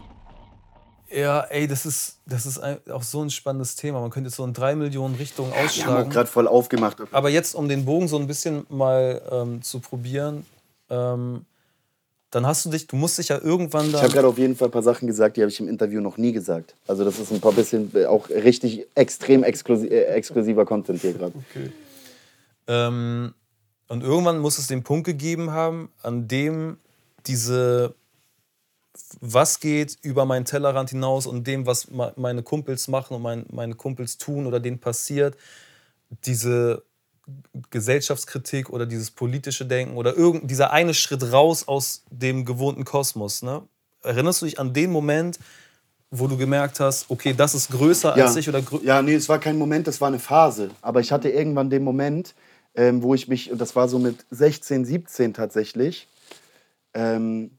Ja, ey, das ist, das ist auch so ein spannendes Thema. Man könnte jetzt so in drei Millionen Richtungen ausschlagen. Wir haben gerade voll aufgemacht. Aber jetzt, um den Bogen so ein bisschen mal ähm, zu probieren, ähm, dann hast du dich, du musst dich ja irgendwann da. Ich habe gerade auf jeden Fall ein paar Sachen gesagt, die habe ich im Interview noch nie gesagt. Also das ist ein paar bisschen äh, auch richtig extrem exklusiv, äh, exklusiver Content hier gerade. Okay. Ähm, und irgendwann muss es den Punkt gegeben haben, an dem diese was geht über meinen Tellerrand hinaus und dem, was meine Kumpels machen und mein, meine Kumpels tun oder denen passiert, diese Gesellschaftskritik oder dieses politische Denken oder irgend, dieser eine Schritt raus aus dem gewohnten Kosmos. Ne? Erinnerst du dich an den Moment, wo du gemerkt hast, okay, das ist größer ja. als ich? Oder ja, nee, es war kein Moment, das war eine Phase. Aber ich hatte irgendwann den Moment, ähm, wo ich mich, und das war so mit 16, 17 tatsächlich, ähm,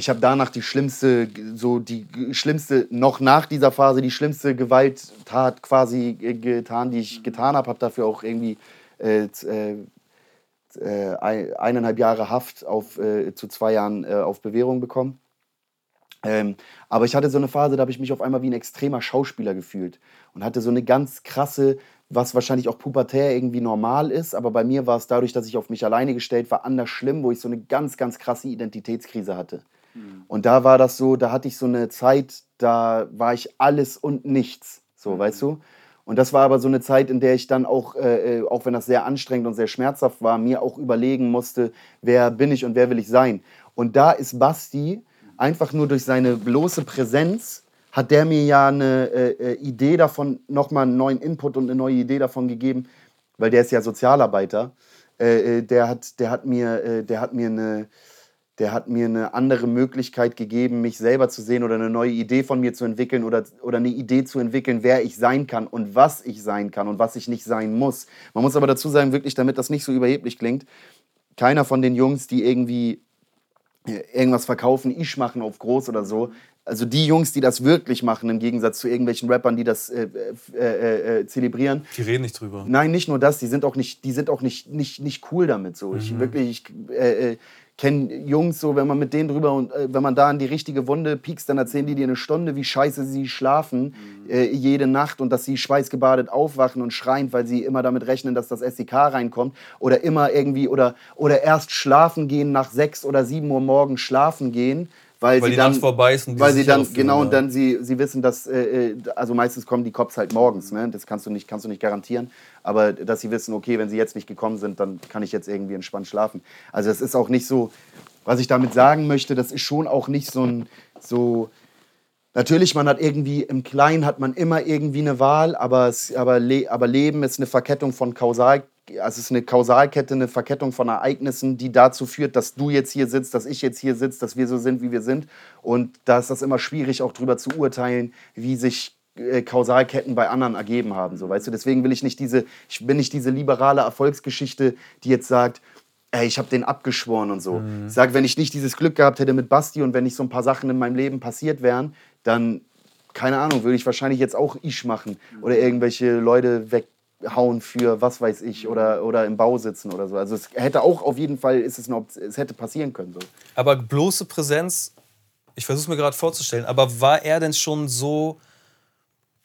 ich habe danach die schlimmste, so die schlimmste, noch nach dieser Phase, die schlimmste Gewalttat quasi getan, die ich getan habe. Habe dafür auch irgendwie äh, äh, äh eineinhalb Jahre Haft auf, äh, zu zwei Jahren äh, auf Bewährung bekommen. Ähm, aber ich hatte so eine Phase, da habe ich mich auf einmal wie ein extremer Schauspieler gefühlt und hatte so eine ganz krasse, was wahrscheinlich auch pubertär irgendwie normal ist, aber bei mir war es dadurch, dass ich auf mich alleine gestellt war, anders schlimm, wo ich so eine ganz, ganz krasse Identitätskrise hatte. Mhm. Und da war das so, da hatte ich so eine Zeit, da war ich alles und nichts, so, mhm. weißt du? Und das war aber so eine Zeit, in der ich dann auch, äh, äh, auch wenn das sehr anstrengend und sehr schmerzhaft war, mir auch überlegen musste, wer bin ich und wer will ich sein. Und da ist Basti einfach nur durch seine bloße Präsenz, hat der mir ja eine äh, äh Idee davon, nochmal einen neuen Input und eine neue Idee davon gegeben, weil der ist ja Sozialarbeiter. Äh, äh der, hat, der, hat mir, der hat mir eine der hat mir eine andere Möglichkeit gegeben, mich selber zu sehen oder eine neue Idee von mir zu entwickeln oder, oder eine Idee zu entwickeln, wer ich sein kann und was ich sein kann und was ich nicht sein muss. Man muss aber dazu sagen, wirklich, damit das nicht so überheblich klingt, keiner von den Jungs, die irgendwie äh, irgendwas verkaufen, ich machen auf groß oder so, also die Jungs, die das wirklich machen, im Gegensatz zu irgendwelchen Rappern, die das äh, äh, äh, äh zelebrieren. Die reden nicht drüber. Nein, nicht nur das, die sind auch nicht, die sind auch nicht, nicht, nicht cool damit. So. Mhm. Ich wirklich, ich, äh, kenne Jungs so, wenn man mit denen drüber und äh, wenn man da in die richtige Wunde piekst, dann erzählen die dir eine Stunde, wie scheiße sie schlafen mhm. äh, jede Nacht und dass sie schweißgebadet aufwachen und schreien, weil sie immer damit rechnen, dass das SEK reinkommt oder immer irgendwie oder, oder erst schlafen gehen nach sechs oder sieben Uhr morgens schlafen gehen weil, weil sie dann vorbei ist und weil sie dann genau und dann sie, sie wissen, dass äh, äh, also meistens kommen die Cops halt morgens, ne? Das kannst du nicht kannst du nicht garantieren, aber dass sie wissen, okay, wenn sie jetzt nicht gekommen sind, dann kann ich jetzt irgendwie entspannt schlafen. Also das ist auch nicht so, was ich damit sagen möchte, das ist schon auch nicht so ein so Natürlich, man hat irgendwie, im Kleinen hat man immer irgendwie eine Wahl, aber, es, aber, Le aber Leben ist eine Verkettung von Kausal, also es ist eine Kausalkette, eine Verkettung von Ereignissen, die dazu führt, dass du jetzt hier sitzt, dass ich jetzt hier sitze, dass wir so sind, wie wir sind. Und da ist das immer schwierig, auch darüber zu urteilen, wie sich äh, Kausalketten bei anderen ergeben haben. So, weißt du? Deswegen will ich nicht diese, ich bin nicht diese liberale Erfolgsgeschichte, die jetzt sagt, ey, ich habe den abgeschworen und so. Mhm. Ich sage, wenn ich nicht dieses Glück gehabt hätte mit Basti und wenn nicht so ein paar Sachen in meinem Leben passiert wären, dann, keine Ahnung, würde ich wahrscheinlich jetzt auch Isch machen oder irgendwelche Leute weghauen für was weiß ich oder, oder im Bau sitzen oder so. Also es hätte auch auf jeden Fall, ist es, eine es hätte passieren können. So. Aber bloße Präsenz, ich versuche es mir gerade vorzustellen, aber war er denn schon so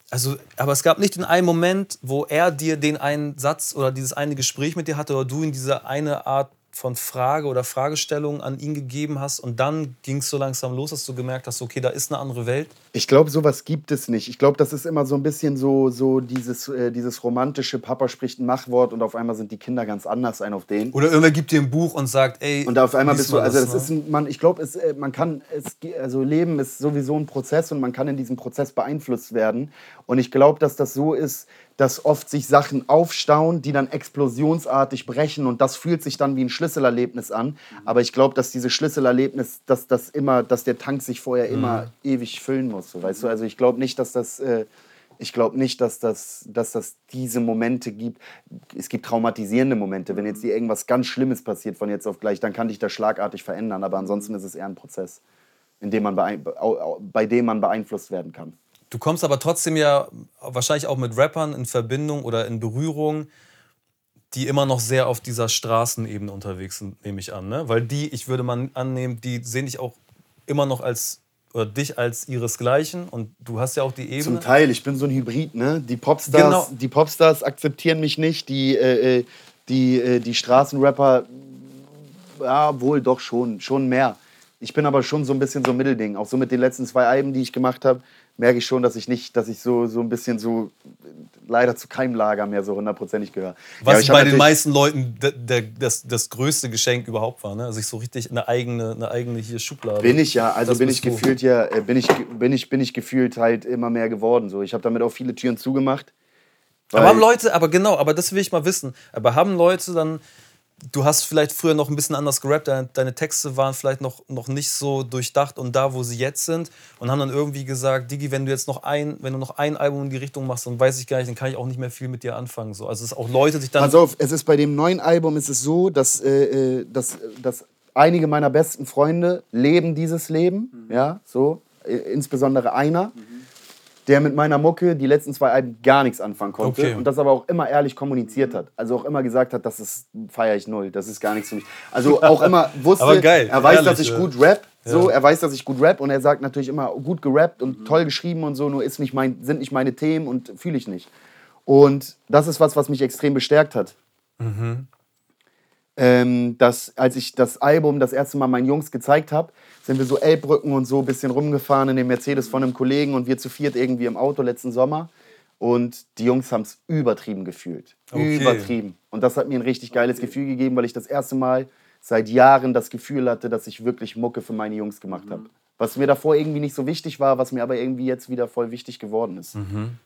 also, aber es gab nicht den einen Moment, wo er dir den einen Satz oder dieses eine Gespräch mit dir hatte oder du in diese eine Art von Frage oder Fragestellung an ihn gegeben hast und dann ging es so langsam los, dass du gemerkt hast, okay, da ist eine andere Welt? Ich glaube, sowas gibt es nicht. Ich glaube, das ist immer so ein bisschen so, so dieses, äh, dieses romantische, Papa spricht ein Machwort und auf einmal sind die Kinder ganz anders ein auf den. Oder irgendwer gibt dir ein Buch und sagt, ey. Und auf einmal bist du, also das, ne? ist man, ich glaube, äh, man kann, es, also Leben ist sowieso ein Prozess und man kann in diesem Prozess beeinflusst werden. Und ich glaube, dass das so ist, dass oft sich Sachen aufstauen, die dann explosionsartig brechen und das fühlt sich dann wie ein Schlüsselerlebnis an. Aber ich glaube, dass dieses Schlüsselerlebnis, dass das immer, dass der Tank sich vorher immer mhm. ewig füllen muss. So, weißt du, also ich glaube nicht, dass das äh, ich glaube nicht, dass das, dass das diese Momente gibt. Es gibt traumatisierende Momente. Wenn jetzt dir irgendwas ganz Schlimmes passiert von jetzt auf gleich, dann kann dich das schlagartig verändern. Aber ansonsten ist es eher ein Prozess, in dem man bei dem man beeinflusst werden kann. Du kommst aber trotzdem ja wahrscheinlich auch mit Rappern in Verbindung oder in Berührung, die immer noch sehr auf dieser Straßenebene unterwegs sind, nehme ich an. Ne? Weil die, ich würde mal annehmen, die sehen dich auch immer noch als oder dich als ihresgleichen und du hast ja auch die Ebene. Zum Teil, ich bin so ein Hybrid, ne? Die Popstars, genau. die Popstars akzeptieren mich nicht, die, äh, äh die, äh, die Straßenrapper, ja, wohl doch schon, schon mehr. Ich bin aber schon so ein bisschen so ein Mittelding. Auch so mit den letzten zwei Alben, die ich gemacht habe, merke ich schon, dass ich nicht, dass ich so, so ein bisschen so leider zu keinem Lager mehr so hundertprozentig gehöre. Was ja, bei den meisten Leuten der, der, das, das größte Geschenk überhaupt war, ne? Sich so richtig eine eigene, eine eigene hier Schublade. Bin ich ja, also bin ich gefühlt ja, äh, bin ich, bin ich, bin ich gefühlt halt immer mehr geworden. So. Ich habe damit auch viele Türen zugemacht. Aber haben Leute, aber genau, aber das will ich mal wissen. Aber haben Leute dann du hast vielleicht früher noch ein bisschen anders gerappt, deine, deine, Texte waren vielleicht noch, noch nicht so durchdacht und da, wo sie jetzt sind und haben dann irgendwie gesagt, Digi, wenn du jetzt noch ein, wenn du noch ein Album in die Richtung machst, dann weiß ich gar nicht, dann kann ich auch nicht mehr viel mit dir anfangen. So. Also es ist auch Leute sich dann... Pass auf, es ist bei dem neuen Album ist es so, dass, äh, äh dass, dass einige meiner besten Freunde leben dieses Leben, mhm. ja, so, äh, insbesondere einer. Mhm der mit meiner Mucke die letzten zwei Alben gar nichts anfangen konnte okay. und das aber auch immer ehrlich kommuniziert hat. Also auch immer gesagt hat, das ist feiere ich null, das ist gar nichts für mich. Also auch immer wusste, geil, er weiß, ehrlich, dass ich ja. gut rap, so, er weiß, dass ich gut rap und er sagt natürlich immer gut gerappt und mhm. toll geschrieben und so, nur ist nicht mein, sind nicht meine Themen und fühle ich nicht. Und das ist was, was mich extrem bestärkt hat. Mhm. Ähm, dass, als ich das Album das erste Mal meinen Jungs gezeigt habe, sind wir so Elbbrücken und so ein bisschen rumgefahren in dem Mercedes von einem Kollegen und wir zu viert irgendwie im Auto letzten Sommer. Und die Jungs haben es übertrieben gefühlt. Okay. Übertrieben. Und das hat mir ein richtig geiles okay. Gefühl gegeben, weil ich das erste Mal seit Jahren das Gefühl hatte, dass ich wirklich Mucke für meine Jungs gemacht mhm. habe. Was mir davor irgendwie nicht so wichtig war, was mir aber irgendwie jetzt wieder voll wichtig geworden ist. Mhm.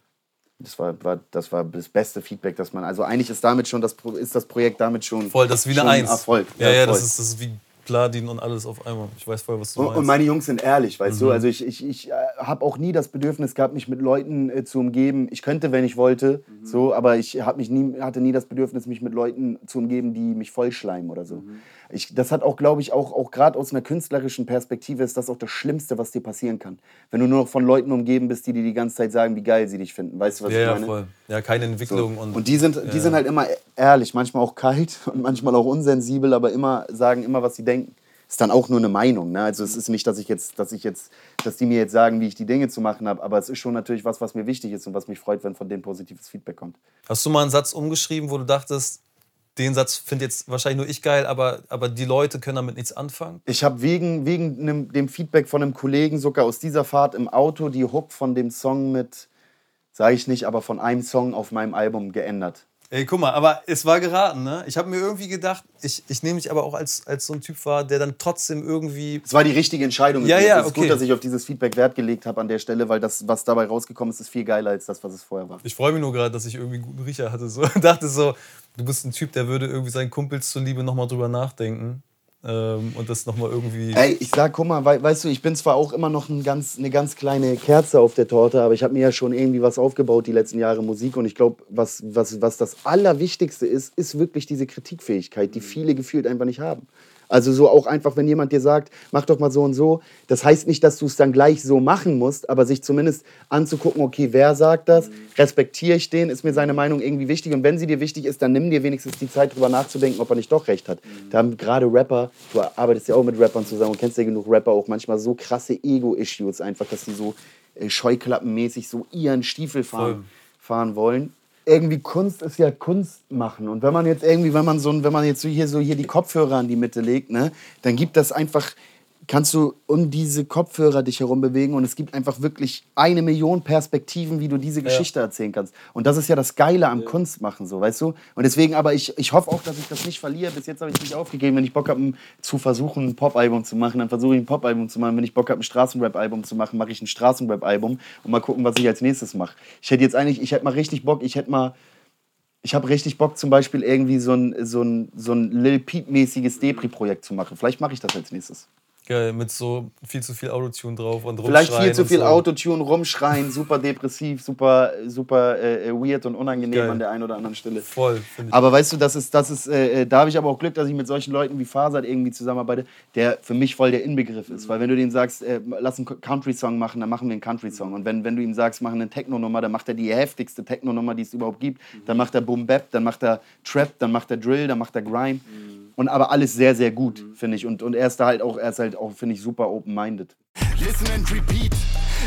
Das war, war, das war das beste Feedback, dass man. Also eigentlich ist damit schon das, ist das Projekt damit schon. Voll, das ist wie eine Eins. Erfolg. Ja, ja, ja das, ist, das ist wie Pladin und alles auf einmal. Ich weiß voll, was du meinst. Und meine Jungs sind ehrlich, weißt mhm. du? Also ich, ich, ich äh, habe auch nie das Bedürfnis gehabt, mich mit Leuten äh, zu umgeben. Ich könnte, wenn ich wollte, mhm. so, aber ich mich nie, hatte nie das Bedürfnis, mich mit Leuten zu umgeben, die mich vollschleimen oder so. Mhm. Ich, das hat auch, glaube ich, auch, auch gerade aus einer künstlerischen Perspektive ist das auch das Schlimmste, was dir passieren kann. Wenn du nur noch von Leuten umgeben bist, die dir die ganze Zeit sagen, wie geil sie dich finden. Weißt du, was ja, ich meine? Ja, voll. Ja, keine Entwicklung. So. Und, und die sind, ja. die sind halt immer ehrlich, manchmal auch kalt und manchmal auch unsensibel, aber immer sagen immer, was sie denken ist dann auch nur eine Meinung. Ne? Also es ist nicht, dass ich jetzt, dass ich jetzt, dass die mir jetzt sagen, wie ich die Dinge zu machen habe, aber es ist schon natürlich was, was mir wichtig ist und was mich freut, wenn von denen positives Feedback kommt. Hast du mal einen Satz umgeschrieben, wo du dachtest, den Satz finde jetzt wahrscheinlich nur ich geil, aber, aber die Leute können damit nichts anfangen? Ich habe wegen, wegen dem Feedback von einem Kollegen sogar aus dieser Fahrt im Auto die Hook von dem Song mit, sage ich nicht, aber von einem Song auf meinem Album geändert. Ey, guck mal, aber es war geraten, ne? Ich habe mir irgendwie gedacht, ich, ich nehme mich aber auch als, als so ein Typ war, der dann trotzdem irgendwie. Es war die richtige Entscheidung. Ja, gewesen. ja, Es ist okay. gut, dass ich auf dieses Feedback Wert gelegt habe an der Stelle, weil das, was dabei rausgekommen ist, ist viel geiler als das, was es vorher war. Ich freue mich nur gerade, dass ich irgendwie einen guten Riecher hatte. So. dachte so, du bist ein Typ, der würde irgendwie seinen Kumpels zuliebe nochmal drüber nachdenken. Ähm, und das nochmal irgendwie. Ey, ich sag, guck mal, wei- weißt du, ich bin zwar auch immer noch ein ganz, eine ganz kleine Kerze auf der Torte, aber ich habe mir ja schon irgendwie was aufgebaut die letzten Jahre Musik und ich glaube, was, was, was das Allerwichtigste ist, ist wirklich diese Kritikfähigkeit, die viele gefühlt einfach nicht haben. Also so auch einfach, wenn jemand dir sagt, mach doch mal so und so, das heißt nicht, dass du es dann gleich so machen musst, aber sich zumindest anzugucken, okay, wer sagt das, respektiere ich den, ist mir seine Meinung irgendwie wichtig? Und wenn sie dir wichtig ist, dann nimm dir wenigstens die Zeit drüber nachzudenken, ob er nicht doch recht hat. Da haben gerade Rapper, du arbeitest ja auch mit Rappern zusammen und kennst ja genug Rapper auch manchmal so krasse Ego-Issues einfach, dass die so äh, scheuklappenmäßig so ihren Stiefel fahren, fahren wollen irgendwie Kunst ist ja Kunst machen. Und wenn man jetzt irgendwie, wenn man so, wenn man jetzt so hier so hier die Kopfhörer an die Mitte legt, ne, dann gibt das einfach, kannst du um diese Kopfhörer dich herum bewegen und es gibt einfach wirklich eine Million Perspektiven, wie du diese Geschichte erzählen kannst. Und das ist ja das Geile am Kunstmachen, so, weißt du? Und deswegen, aber ich, ich hoffe auch, dass ich das nicht verliere. Bis jetzt habe ich nicht aufgegeben. Wenn ich Bock habe, zu versuchen, ein Pop-Album zu machen, dann versuche ich ein Pop-Album zu machen. Wenn ich Bock habe, ein Straßenrap-Album zu machen, mache ich ein Straßenrap-Album und mal gucken, was ich als nächstes mache. Ich hätte jetzt eigentlich, ich hätte mal richtig Bock, ich hätte mal ich habe richtig Bock, zum Beispiel irgendwie so ein, so ein, so ein Lil Peep-mäßiges Depri-Projekt zu machen. Vielleicht mache ich das als nächstes. Geil, mit so viel zu viel Autotune drauf und Vielleicht viel rumschreien zu viel so. Autotune, rumschreien, super depressiv, super, super äh, äh, weird und unangenehm Geil. an der einen oder anderen Stelle. Voll, finde ich. Aber weißt du, das ist, das ist, äh, äh, da habe ich aber auch Glück, dass ich mit solchen Leuten wie Fasad irgendwie zusammenarbeite, der für mich voll der Inbegriff ist. Weil wenn du dem sagst, äh, lass einen Country-Song machen, dann machen wir einen Country-Song. Und wenn, wenn du ihm sagst, mach eine Techno-Nummer, dann macht er die heftigste Techno-Nummer, die es überhaupt gibt. Dann macht er Boom Bap, dann macht er Trap, dann macht er Drill, dann macht er Grime. Und aber alles sehr, sehr gut, finde ich. Und, und er ist da halt auch, er ist halt auch, finde ich, super open-minded. Listen and repeat.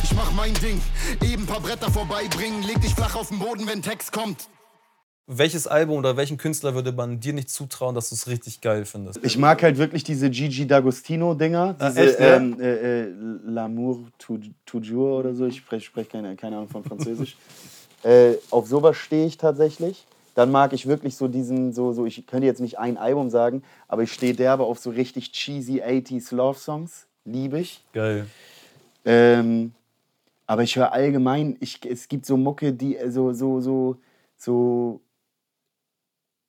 Ich mach mein Ding. Eben paar Bretter vorbeibringen. Leg dich flach auf den Boden, wenn Text kommt. Welches Album oder welchen Künstler würde man dir nicht zutrauen, dass du es richtig geil findest? Ich mag halt wirklich diese Gigi D'Agostino-Dinger. Echt, ja? ähm, äh, äh, L'amour tou- toujours oder so. Ich spreche sprech keine, keine Ahnung von Französisch. äh, auf sowas stehe ich tatsächlich. Dann mag ich wirklich so diesen, so, so, ich könnte jetzt nicht ein Album sagen, aber ich stehe derbe auf so richtig cheesy 80s Love-Songs. Liebe ich. Geil. Ähm, aber ich höre allgemein, ich, es gibt so Mucke, die äh, so, so, so, so.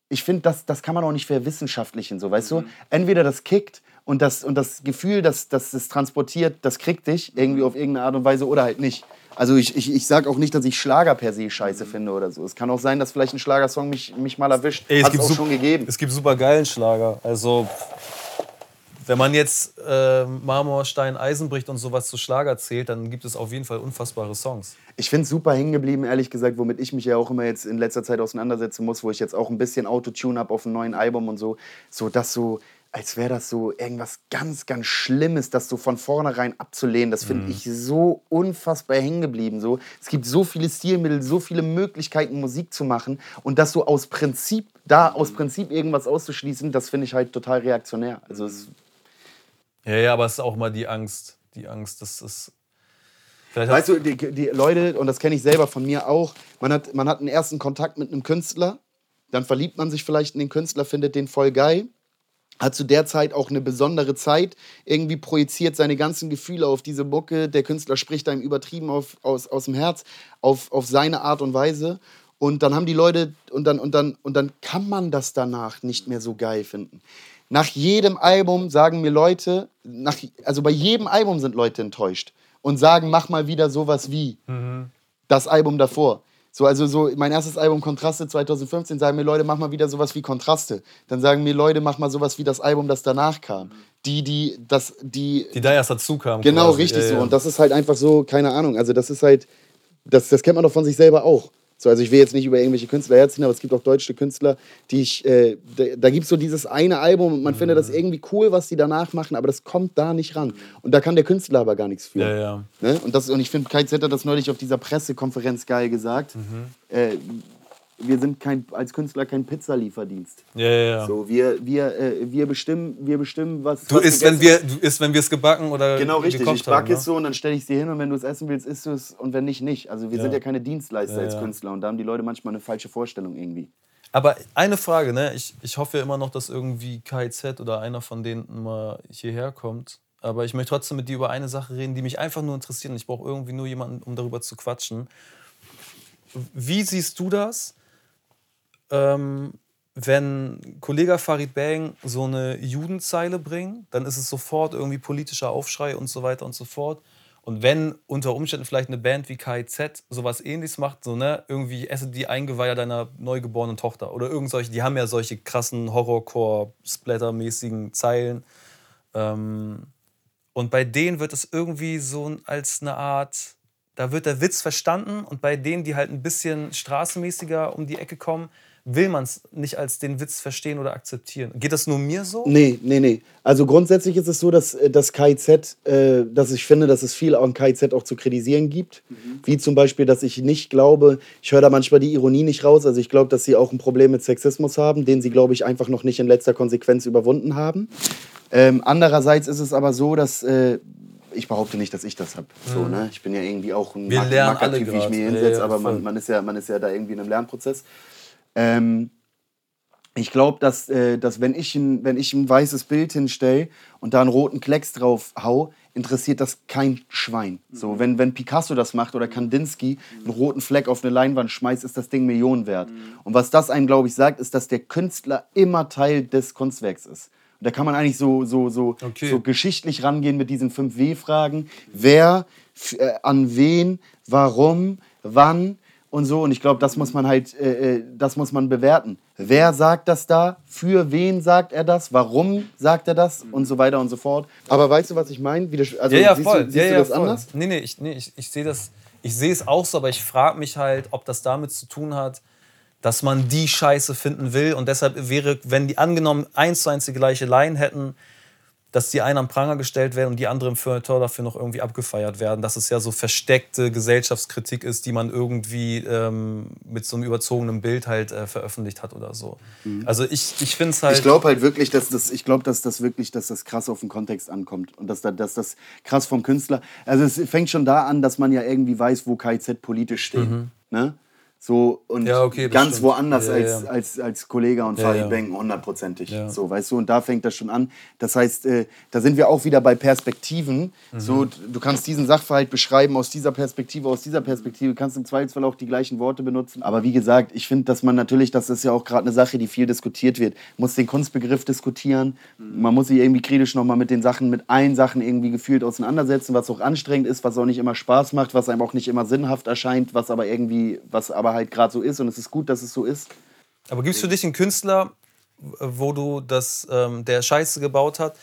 Ich finde, das, das kann man auch nicht verwissenschaftlichen, so, weißt du? Entweder das kickt und das, und das Gefühl, dass, dass es transportiert, das kriegt dich irgendwie auf irgendeine Art und Weise oder halt nicht. Also ich, ich, ich sage auch nicht, dass ich Schlager per se scheiße finde oder so. Es kann auch sein, dass vielleicht ein Schlagersong mich, mich mal erwischt. Ey, es gibt auch schon gegeben. Es gibt super geilen Schlager. Also, wenn man jetzt äh, Marmor, Stein, Eisenbricht und sowas zu Schlager zählt, dann gibt es auf jeden Fall unfassbare Songs. Ich finde es super hängen geblieben, ehrlich gesagt, womit ich mich ja auch immer jetzt in letzter Zeit auseinandersetzen muss, wo ich jetzt auch ein bisschen Autotune habe auf einem neuen Album und so. So, dass so, als wäre das so irgendwas ganz, ganz Schlimmes, das so von vornherein abzulehnen. Das finde ich so unfassbar hängen geblieben. So. Es gibt so viele Stilmittel, so viele Möglichkeiten, Musik zu machen. Und das so aus Prinzip, da aus Prinzip irgendwas auszuschließen, das finde ich halt total reaktionär. Also es, Ja, ja, aber es ist auch mal die Angst. Die Angst, dass es. Weißt du, die, die Leute, und das kenne ich selber von mir auch, man hat, man hat einen ersten Kontakt mit einem Künstler, dann verliebt man sich vielleicht in den Künstler, findet den voll geil, hat zu der Zeit auch eine besondere Zeit, irgendwie projiziert seine ganzen Gefühle auf diese Mucke, der Künstler spricht einem übertrieben auf, aus, aus dem Herz, auf, auf seine Art und Weise. Und dann haben die Leute, und dann, und, dann, und dann kann man das danach nicht mehr so geil finden. Nach jedem Album sagen mir Leute, nach, also bei jedem Album sind Leute enttäuscht und sagen, mach mal wieder sowas wie das Album davor. So, also so mein erstes Album Kontraste 2015 sagen mir Leute, mach mal wieder sowas wie Kontraste. Dann sagen mir Leute, mach mal sowas wie das Album, das danach kam. Die, die, das, die, die da erst dazu kamen. genau quasi. richtig Ja, so. ja. Und das ist halt einfach so, keine Ahnung. Also das ist halt, das, das kennt man doch von sich selber auch. So, also ich will jetzt nicht über irgendwelche Künstler herziehen, aber es gibt auch deutsche Künstler, die ich, äh, da, da gibt es so dieses eine Album und man findet das Mhm. irgendwie cool, was die danach machen, aber das kommt da nicht ran. Und da kann der Künstler aber gar nichts für. Ja, ja. Ne? Und, das, und ich finde, Kai Z hat das neulich auf dieser Pressekonferenz geil gesagt. Mhm. Äh, wir sind kein, als Künstler kein Pizzalieferdienst. Ja, ja, ja. So, wir, wir, äh, wir, bestimmen, wir bestimmen, was. Du was isst, wenn wir, du isst, wenn wir es gebacken oder Genau richtig. Ich backe haben, es so und dann stelle ich es dir hin und wenn du es essen willst, isst du es und wenn nicht, nicht. Also wir Ja. sind ja keine Dienstleister Ja, als. Künstler und da haben die Leute manchmal eine falsche Vorstellung irgendwie. Aber eine Frage, ne? Ich, ich hoffe immer noch, dass irgendwie KZ oder einer von denen mal hierher kommt. Aber ich möchte trotzdem mit dir über eine Sache reden, die mich einfach nur interessiert. Ich brauche irgendwie nur jemanden, um darüber zu quatschen. Wie siehst du das, ähm, wenn Kollege Farid Bang so eine Judenzeile bringt, dann ist es sofort irgendwie politischer Aufschrei und so weiter und so fort. Und wenn unter Umständen vielleicht eine Band wie KIZ sowas ähnliches macht, so ne, irgendwie esse die Eingeweiher deiner neugeborenen Tochter oder irgend solche, die haben ja solche krassen Horrorcore-Splatter-mäßigen Zeilen. Ähm, und bei denen wird es irgendwie so als eine Art, da wird der Witz verstanden und bei denen, die halt ein bisschen straßenmäßiger um die Ecke kommen, will man es nicht als den Witz verstehen oder akzeptieren. Geht das nur mir so? Nee, nee, nee. Also grundsätzlich ist es so, dass äh, das KIZ, äh, dass ich finde, dass es viel an KIZ auch zu kritisieren gibt. Mhm. Wie zum Beispiel, dass ich nicht glaube, ich höre da manchmal die Ironie nicht raus, also ich glaube, dass sie auch ein Problem mit Sexismus haben, den sie, glaube ich, einfach noch nicht in letzter Konsequenz überwunden haben. Ähm, andererseits ist es aber so, dass äh, ich behaupte nicht, dass ich das habe. So, mhm. ne? Ich bin ja irgendwie auch ein alle wie ich mir hinsetze, ja, ja, aber man, man, ist ja, man ist ja da irgendwie in einem Lernprozess. Ähm, ich glaube, dass, äh, dass wenn, ich ein, wenn ich ein weißes Bild hinstelle und da einen roten Klecks drauf hau, interessiert das kein Schwein. So, mhm. wenn, wenn Picasso das macht oder Kandinsky einen roten Fleck auf eine Leinwand schmeißt, ist das Ding Millionen wert. Mhm. Und was das einem, glaube ich, sagt, ist, dass der Künstler immer Teil des Kunstwerks ist. Und da kann man eigentlich so, so, so, okay. so geschichtlich rangehen mit diesen 5 W-Fragen. Wer, äh, an wen, warum, wann, und so. Und ich glaube, das muss man halt, äh, äh, das muss man bewerten. Wer sagt das da? Für wen sagt er das? Warum sagt er das? Und so weiter und so fort. Aber weißt du, was ich meine? Also, ja, ja, siehst voll. Du, siehst ja, du das voll. anders? Nee, nee, ich, nee, ich, ich sehe das. Ich sehe es auch so, aber ich frage mich halt, ob das damit zu tun hat, dass man die Scheiße finden will. Und deshalb wäre, wenn die angenommen eins zu eins die gleiche Line hätten, dass die einen am Pranger gestellt werden und die anderen im Feuilleton dafür noch irgendwie abgefeiert werden. Dass es ja so versteckte Gesellschaftskritik ist, die man irgendwie ähm, mit so einem überzogenen Bild halt äh, veröffentlicht hat oder so. Mhm. Also ich, ich finde es halt. Ich glaube halt wirklich, dass das, ich glaube, dass das wirklich, dass das krass auf den Kontext ankommt und dass, da, dass das krass vom Künstler. Also es fängt schon da an, dass man ja irgendwie weiß, wo KZ politisch steht. Mhm. Ne? So und ja, okay, ganz stimmt. woanders ja, als, ja. Als, als Kollege und Farid ja, Bang, hundertprozentig. So, weißt du, und da fängt das schon an. Das heißt, äh, da sind wir auch wieder bei Perspektiven. Mhm. So, du kannst diesen Sachverhalt beschreiben aus dieser Perspektive, aus dieser Perspektive, kannst im Zweifelsfall auch die gleichen Worte benutzen. Aber wie gesagt, ich finde, dass man natürlich, das ist ja auch gerade eine Sache, die viel diskutiert wird, muss den Kunstbegriff diskutieren. Mhm. Man muss sich irgendwie kritisch nochmal mit den Sachen, mit allen Sachen irgendwie gefühlt auseinandersetzen, was auch anstrengend ist, was auch nicht immer Spaß macht, was einem auch nicht immer sinnhaft erscheint, was aber irgendwie, was aber halt gerade so ist und es ist gut, dass es so ist. Aber gibt es für dich einen Künstler, wo du das, ähm, der Scheiße gebaut hat?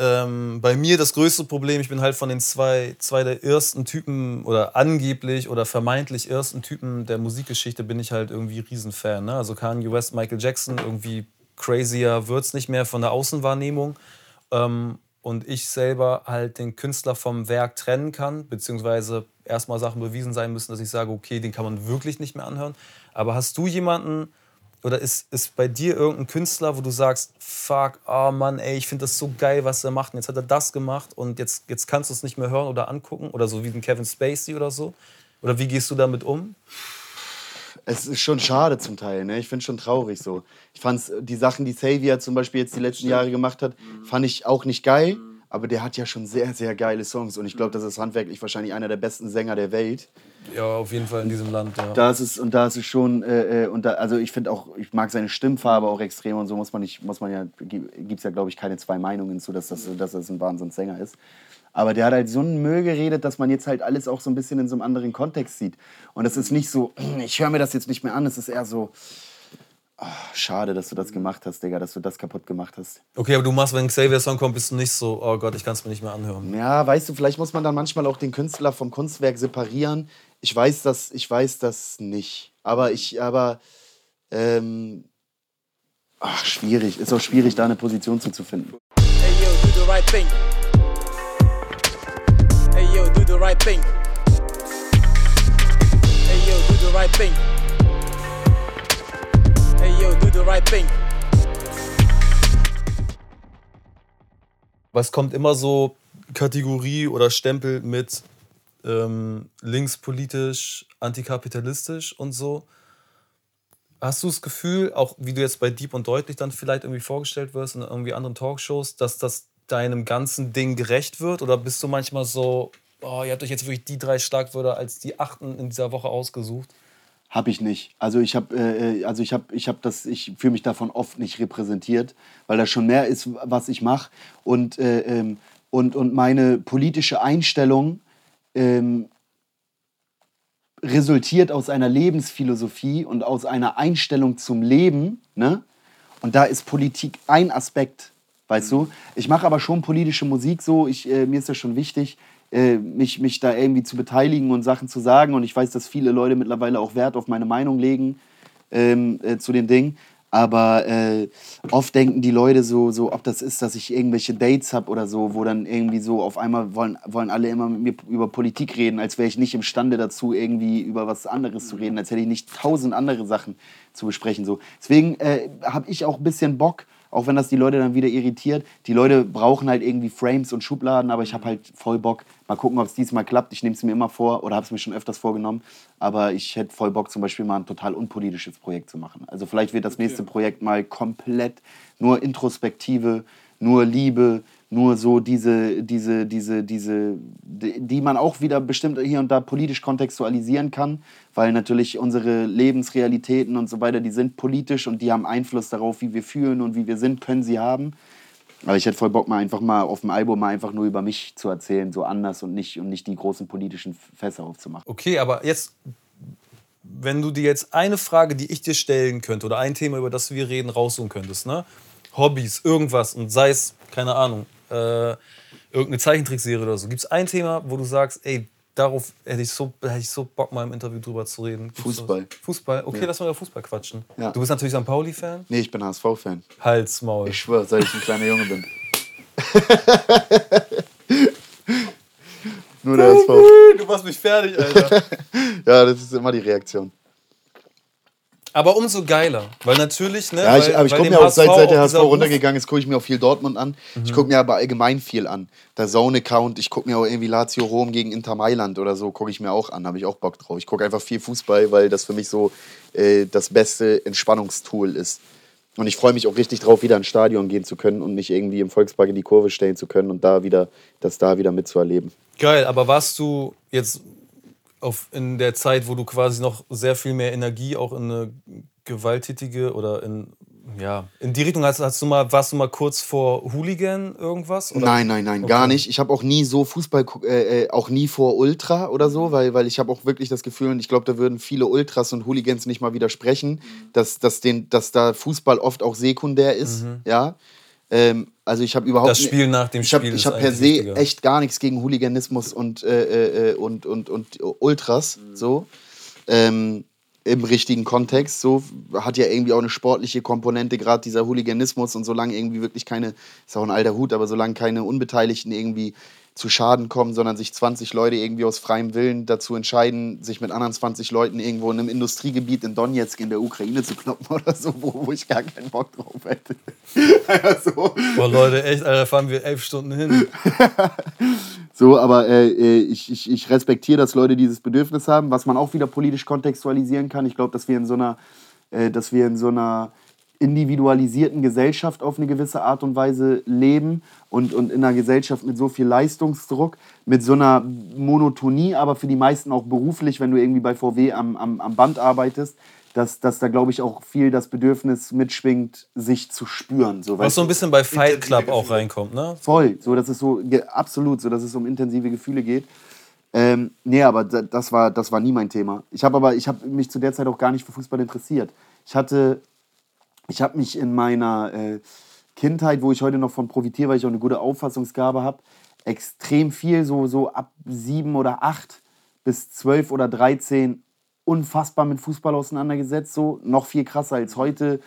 Ähm, bei mir das größte Problem, ich bin halt von den zwei, zwei der ersten Typen oder angeblich oder vermeintlich ersten Typen der Musikgeschichte bin ich halt irgendwie Riesenfan. Ne? Also Kanye West, Michael Jackson, irgendwie crazier es nicht mehr von der Außenwahrnehmung. Ähm, und ich selber halt den Künstler vom Werk trennen kann, beziehungsweise erstmal Sachen bewiesen sein müssen, dass ich sage, okay, den kann man wirklich nicht mehr anhören. Aber hast du jemanden oder ist, ist bei dir irgendein Künstler, wo du sagst, fuck, oh Mann, ey, ich finde das so geil, was er macht und jetzt hat er das gemacht und jetzt, jetzt kannst du es nicht mehr hören oder angucken oder so wie den Kevin Spacey oder so? Oder wie gehst du damit um? Es ist schon schade zum Teil, ne? Ich finde es schon traurig so. Ich fand die Sachen, die Xavier zum Beispiel jetzt die letzten Stimmt. Jahre gemacht hat, fand ich auch nicht geil. Aber der hat ja schon sehr, sehr geile Songs. Und ich glaube, das ist handwerklich wahrscheinlich einer der besten Sänger der Welt. Ja, auf jeden Fall in diesem Land, ja. Da ist es, und da ist es schon, äh, äh und da, also ich finde auch, ich mag seine Stimmfarbe auch extrem und so muss man nicht, muss man ja, gibt es ja, glaube ich, keine zwei Meinungen zu, dass das, dass das ein Wahnsinnssänger ist. Aber der hat halt so einen Müll geredet, dass man jetzt halt alles auch so ein bisschen in so einem anderen Kontext sieht. Und es ist nicht so, ich höre mir das jetzt nicht mehr an, es ist eher so, oh, schade, dass du das gemacht hast, Digga, dass du das kaputt gemacht hast. Okay, aber du machst, wenn Xavier Song kommt, bist du nicht so, oh Gott, ich kann es mir nicht mehr anhören. Ja, weißt du, vielleicht muss man dann manchmal auch den Künstler vom Kunstwerk separieren. Ich weiß das, ich weiß das nicht. Aber ich, aber, ähm, ach, schwierig. Ist auch schwierig, da eine Position zuzufinden. Hey yo, do the right thing. The right thing. Hey yo, do the right thing. Hey yo, do the right thing. Was kommt immer so Kategorie oder Stempel mit ähm, linkspolitisch, antikapitalistisch und so. hast du das Gefühl, auch wie du jetzt bei Deep und Deutlich dann vielleicht irgendwie vorgestellt wirst in irgendwie anderen Talkshows, dass das deinem ganzen Ding gerecht wird? Oder bist du manchmal so, oh, ihr habt euch jetzt wirklich die drei Schlagwörter als die achten in dieser Woche ausgesucht? Habe ich nicht. Also ich habe, äh, also ich habe, ich habe das, ich fühle mich davon oft nicht repräsentiert, weil das schon mehr ist, was ich mache und äh, ähm, und und meine politische Einstellung ähm, resultiert aus einer Lebensphilosophie und aus einer Einstellung zum Leben, ne? Und da ist Politik ein Aspekt, weißt du? Ich mache aber schon politische Musik so. Ich, äh, mir ist das schon wichtig, äh, mich, mich da irgendwie zu beteiligen und Sachen zu sagen. Und ich weiß, dass viele Leute mittlerweile auch Wert auf meine Meinung legen ähm, äh, zu den Dingen. Aber äh, oft denken die Leute so, so, ob das ist, dass ich irgendwelche Dates habe oder so, wo dann irgendwie so auf einmal wollen, wollen alle immer mit mir über Politik reden, als wäre ich nicht imstande dazu, irgendwie über was anderes zu reden, als hätte ich nicht tausend andere Sachen zu besprechen. So. Deswegen äh, habe ich auch ein bisschen Bock, auch wenn das die Leute dann wieder irritiert. Die Leute brauchen halt irgendwie Frames und Schubladen, aber ich habe halt voll Bock. Mal gucken, ob es diesmal klappt. Ich nehme es mir immer vor oder habe es mir schon öfters vorgenommen. Aber ich hätte voll Bock, zum Beispiel mal ein total unpolitisches Projekt zu machen. Also vielleicht wird das nächste Projekt mal komplett nur Introspektive, nur Liebe, nur so diese, diese, diese, diese, die man auch wieder bestimmt hier und da politisch kontextualisieren kann, weil natürlich unsere Lebensrealitäten und so weiter, die sind politisch und die haben Einfluss darauf, wie wir fühlen und wie wir sind, können sie haben. Aber ich hätte voll Bock, mal einfach mal auf dem Album mal einfach nur über mich zu erzählen, so anders und nicht, und nicht die großen politischen Fässer aufzumachen. Okay, aber jetzt, wenn du dir jetzt eine Frage, die ich dir stellen könnte, oder ein Thema, über das wir reden, raussuchen könntest, ne? Hobbys, irgendwas, und sei es, keine Ahnung, äh, irgendeine Zeichentrickserie oder so. Gibt es ein Thema, wo du sagst, ey, darauf hätte ich so, hätte ich so Bock, mal im Interview drüber zu reden? Gibt's Fußball. das? Fußball? Okay, Ja. lass mal über Fußball quatschen. Ja. Du bist natürlich St. Pauli-Fan. Nee, ich bin HSV-Fan. Hals, Maul. Ich schwöre, seit ich ein kleiner Junge bin. Nur der HSV. Du machst mich fertig, Alter. Ja, das ist immer die Reaktion. Aber umso geiler, weil natürlich, ne? Ja, ich, weil, aber ich gucke mir auch, seit, seit der HSV runtergegangen ist, gucke ich mir auch viel Dortmund an. Ich gucke mir aber allgemein viel an. Der Zone-Account, ich gucke mir auch irgendwie Lazio Rom gegen Inter Mailand oder so, gucke ich mir auch an, habe ich auch Bock drauf. Ich gucke einfach viel Fußball, weil das für mich so äh, das beste Entspannungstool ist. Und ich freue mich auch richtig drauf, wieder ins Stadion gehen zu können und mich irgendwie im Volkspark in die Kurve stellen zu können und da wieder, das da wieder mitzuerleben. Geil, aber warst du jetzt auf, in der Zeit, wo du quasi noch sehr viel mehr Energie auch in eine gewalttätige oder in, ja, in die Richtung hast, hast du mal, warst du mal kurz vor Hooligan irgendwas? Oder? Nein, nein, nein, gar Okay. nicht. Ich habe auch nie so Fußball, äh, äh, auch nie vor Ultra oder so, weil, weil ich habe auch wirklich das Gefühl, und ich glaube, da würden viele Ultras und Hooligans nicht mal widersprechen, dass, dass, den, dass da Fußball oft auch sekundär ist. Ja. Ähm, also ich habe überhaupt Das Spiel nach dem hab, Spiel Ich habe per eigentlich se wichtiger. echt gar nichts gegen Hooliganismus und, äh, äh, und, und, und Ultras. So. Ähm, im richtigen Kontext. So hat ja irgendwie auch eine sportliche Komponente, gerade dieser Hooliganismus und solange irgendwie wirklich keine, ist auch ein alter Hut, aber solange keine Unbeteiligten irgendwie zu Schaden kommen, sondern sich 20 Leute irgendwie aus freiem Willen dazu entscheiden, sich mit anderen 20 Leuten irgendwo in einem Industriegebiet in Donetsk in der Ukraine zu kloppen oder so, wo, wo ich gar keinen Bock drauf hätte. also, Boah, Leute, echt, Alter, da fahren wir elf Stunden hin. So, aber äh, äh, ich, ich, ich respektiere, dass Leute dieses Bedürfnis haben, was man auch wieder politisch kontextualisieren kann. Ich glaube, dass wir in so einer, äh, dass wir in so einer individualisierten Gesellschaft auf eine gewisse Art und Weise leben und, und in einer Gesellschaft mit so viel Leistungsdruck, mit so einer Monotonie, aber für die meisten auch beruflich, wenn du irgendwie bei VW am, am, am Band arbeitest, dass, dass da, glaube ich, auch viel das Bedürfnis mitschwingt, sich zu spüren. So, Was so ein bisschen bei Fight Club auch reinkommt, ne? Voll, so dass es so absolut, so dass es um intensive Gefühle geht. Ähm, nee, aber da- das war, das war nie mein Thema. Ich habe aber, ich habe mich zu der Zeit auch gar nicht für Fußball interessiert. Ich hatte, ich habe mich in meiner äh, Kindheit, wo ich heute noch von profitiere, weil ich auch eine gute Auffassungsgabe habe, extrem viel, so, so ab sieben oder acht bis zwölf oder dreizehn unfassbar mit Fußball auseinandergesetzt. So noch viel krasser als heute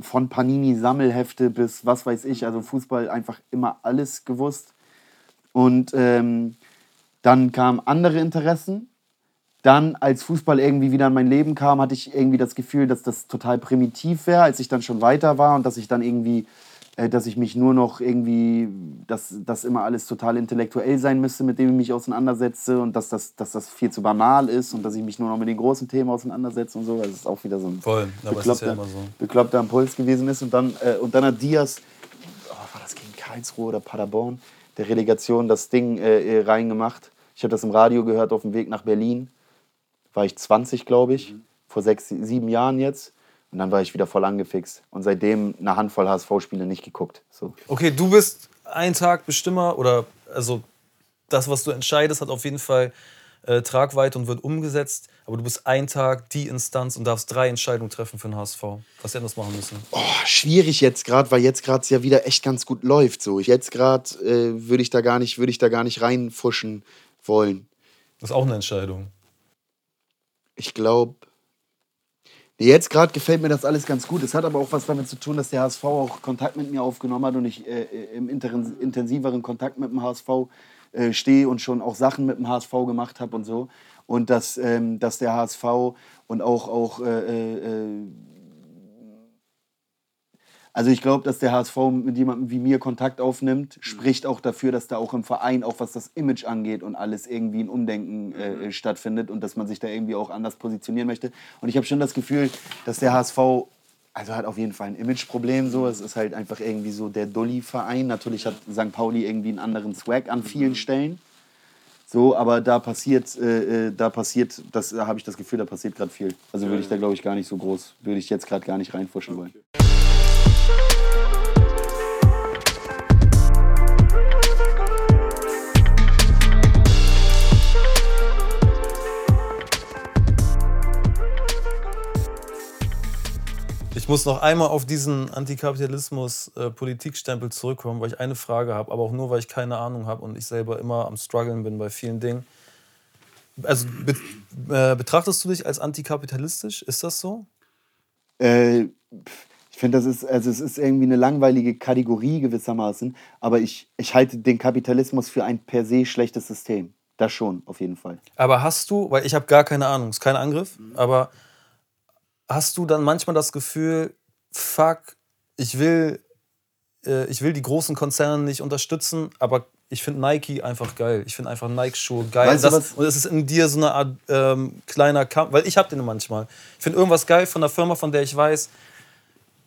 von Panini-Sammelhefte bis was weiß ich, also Fußball einfach immer alles gewusst. Und ähm, dann kamen andere Interessen. Dann, als Fußball irgendwie wieder in mein Leben kam, hatte ich irgendwie das Gefühl, dass das total primitiv wäre, als ich dann schon weiter war und dass ich dann irgendwie äh, dass ich mich nur noch irgendwie, dass das immer alles total intellektuell sein müsste, mit dem ich mich auseinandersetze und dass das, dass das viel zu banal ist und dass ich mich nur noch mit den großen Themen auseinandersetze und so. Das ist auch wieder so ein Voll, ist ja immer so. bekloppter Impuls gewesen ist. Und dann, äh, und dann hat Diaz, oh, war das gegen Karlsruhe oder Paderborn, der Relegation das Ding äh, äh reingemacht. Ich habe das im Radio gehört auf dem Weg nach Berlin. War ich 20, glaube ich, mhm. vor sechs, sieben Jahren jetzt. Und dann war ich wieder voll angefixt. Und seitdem eine Handvoll HSV-Spiele nicht geguckt. So. Okay, du bist ein Tag Bestimmer oder also das, was du entscheidest, hat auf jeden Fall äh, Tragweite und wird umgesetzt. Aber du bist ein Tag die Instanz und darfst drei Entscheidungen treffen für den HSV. Was hätten das machen müssen? Oh, schwierig jetzt gerade, weil jetzt gerade es ja wieder echt ganz gut läuft. So. Jetzt gerade äh, würde ich, da gar nicht, würd ich da gar nicht reinfuschen wollen. Das ist auch eine Entscheidung. Ich glaube, Jetzt gerade gefällt mir das alles ganz gut. Es hat aber auch was damit zu tun, dass der HSV auch Kontakt mit mir aufgenommen hat und ich äh, äh im intensiveren Kontakt mit dem HSV äh, stehe und schon auch Sachen mit dem HSV gemacht habe und so. Und dass, ähm, dass der HSV und auch, auch äh, äh also ich glaube, dass der HSV mit jemandem wie mir Kontakt aufnimmt, mhm. spricht auch dafür, dass da auch im Verein, auch was das Image angeht und alles irgendwie ein Umdenken äh, mhm. stattfindet und dass man sich da irgendwie auch anders positionieren möchte. Und ich habe schon das Gefühl, dass der HSV, also hat auf jeden Fall ein Imageproblem so. Es ist halt einfach irgendwie so der Dulli-Verein. Natürlich hat St. Pauli irgendwie einen anderen Swag an vielen mhm. Stellen. So, aber da passiert, äh, äh da passiert, das habe ich das Gefühl, da passiert gerade viel. Also würde ich da, glaube ich, gar nicht so groß, würde ich jetzt gerade gar nicht reinfuschen wollen. Muss noch einmal auf diesen Antikapitalismus-Politikstempel äh, zurückkommen, weil ich eine Frage habe, aber auch nur, weil ich keine Ahnung habe und ich selber immer am struggeln bin bei vielen Dingen. Also be äh, betrachtest du dich als antikapitalistisch? Ist das so? Äh, ich finde, das ist, also es ist irgendwie eine langweilige Kategorie gewissermaßen, aber ich, ich halte den Kapitalismus für ein per se schlechtes System. Das schon, auf jeden Fall. Aber hast du, weil ich habe gar keine Ahnung, ist kein Angriff, aber hast du dann manchmal das Gefühl, fuck, ich will, äh, ich will die großen Konzerne nicht unterstützen, aber ich finde Nike einfach geil. Ich finde einfach Nike-Schuhe geil. Weißt das, was? und es ist in dir so eine Art ähm, kleiner Kampf, weil ich habe den manchmal. Ich finde irgendwas geil von der Firma, von der ich weiß,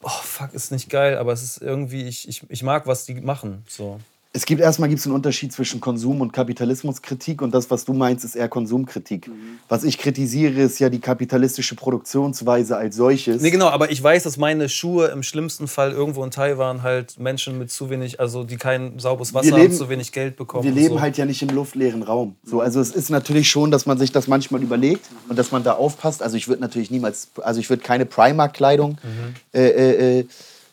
oh fuck, ist nicht geil, aber es ist irgendwie, ich, ich, ich mag, was die machen. So es gibt erstmal gibt's einen Unterschied zwischen Konsum- und Kapitalismuskritik und das, was du meinst, ist eher Konsumkritik. Mhm. Was ich kritisiere, ist ja die kapitalistische Produktionsweise als solches. Nee, genau, aber ich weiß, dass meine Schuhe im schlimmsten Fall irgendwo in Taiwan halt Menschen mit zu wenig, also die kein sauberes Wasser leben, haben, zu wenig Geld bekommen. Wir leben so. halt ja nicht im luftleeren Raum. So, also es ist natürlich schon, dass man sich das manchmal überlegt und dass man da aufpasst. Also ich würde natürlich niemals, also ich würde keine Primark-Kleidung mhm. äh, äh, äh,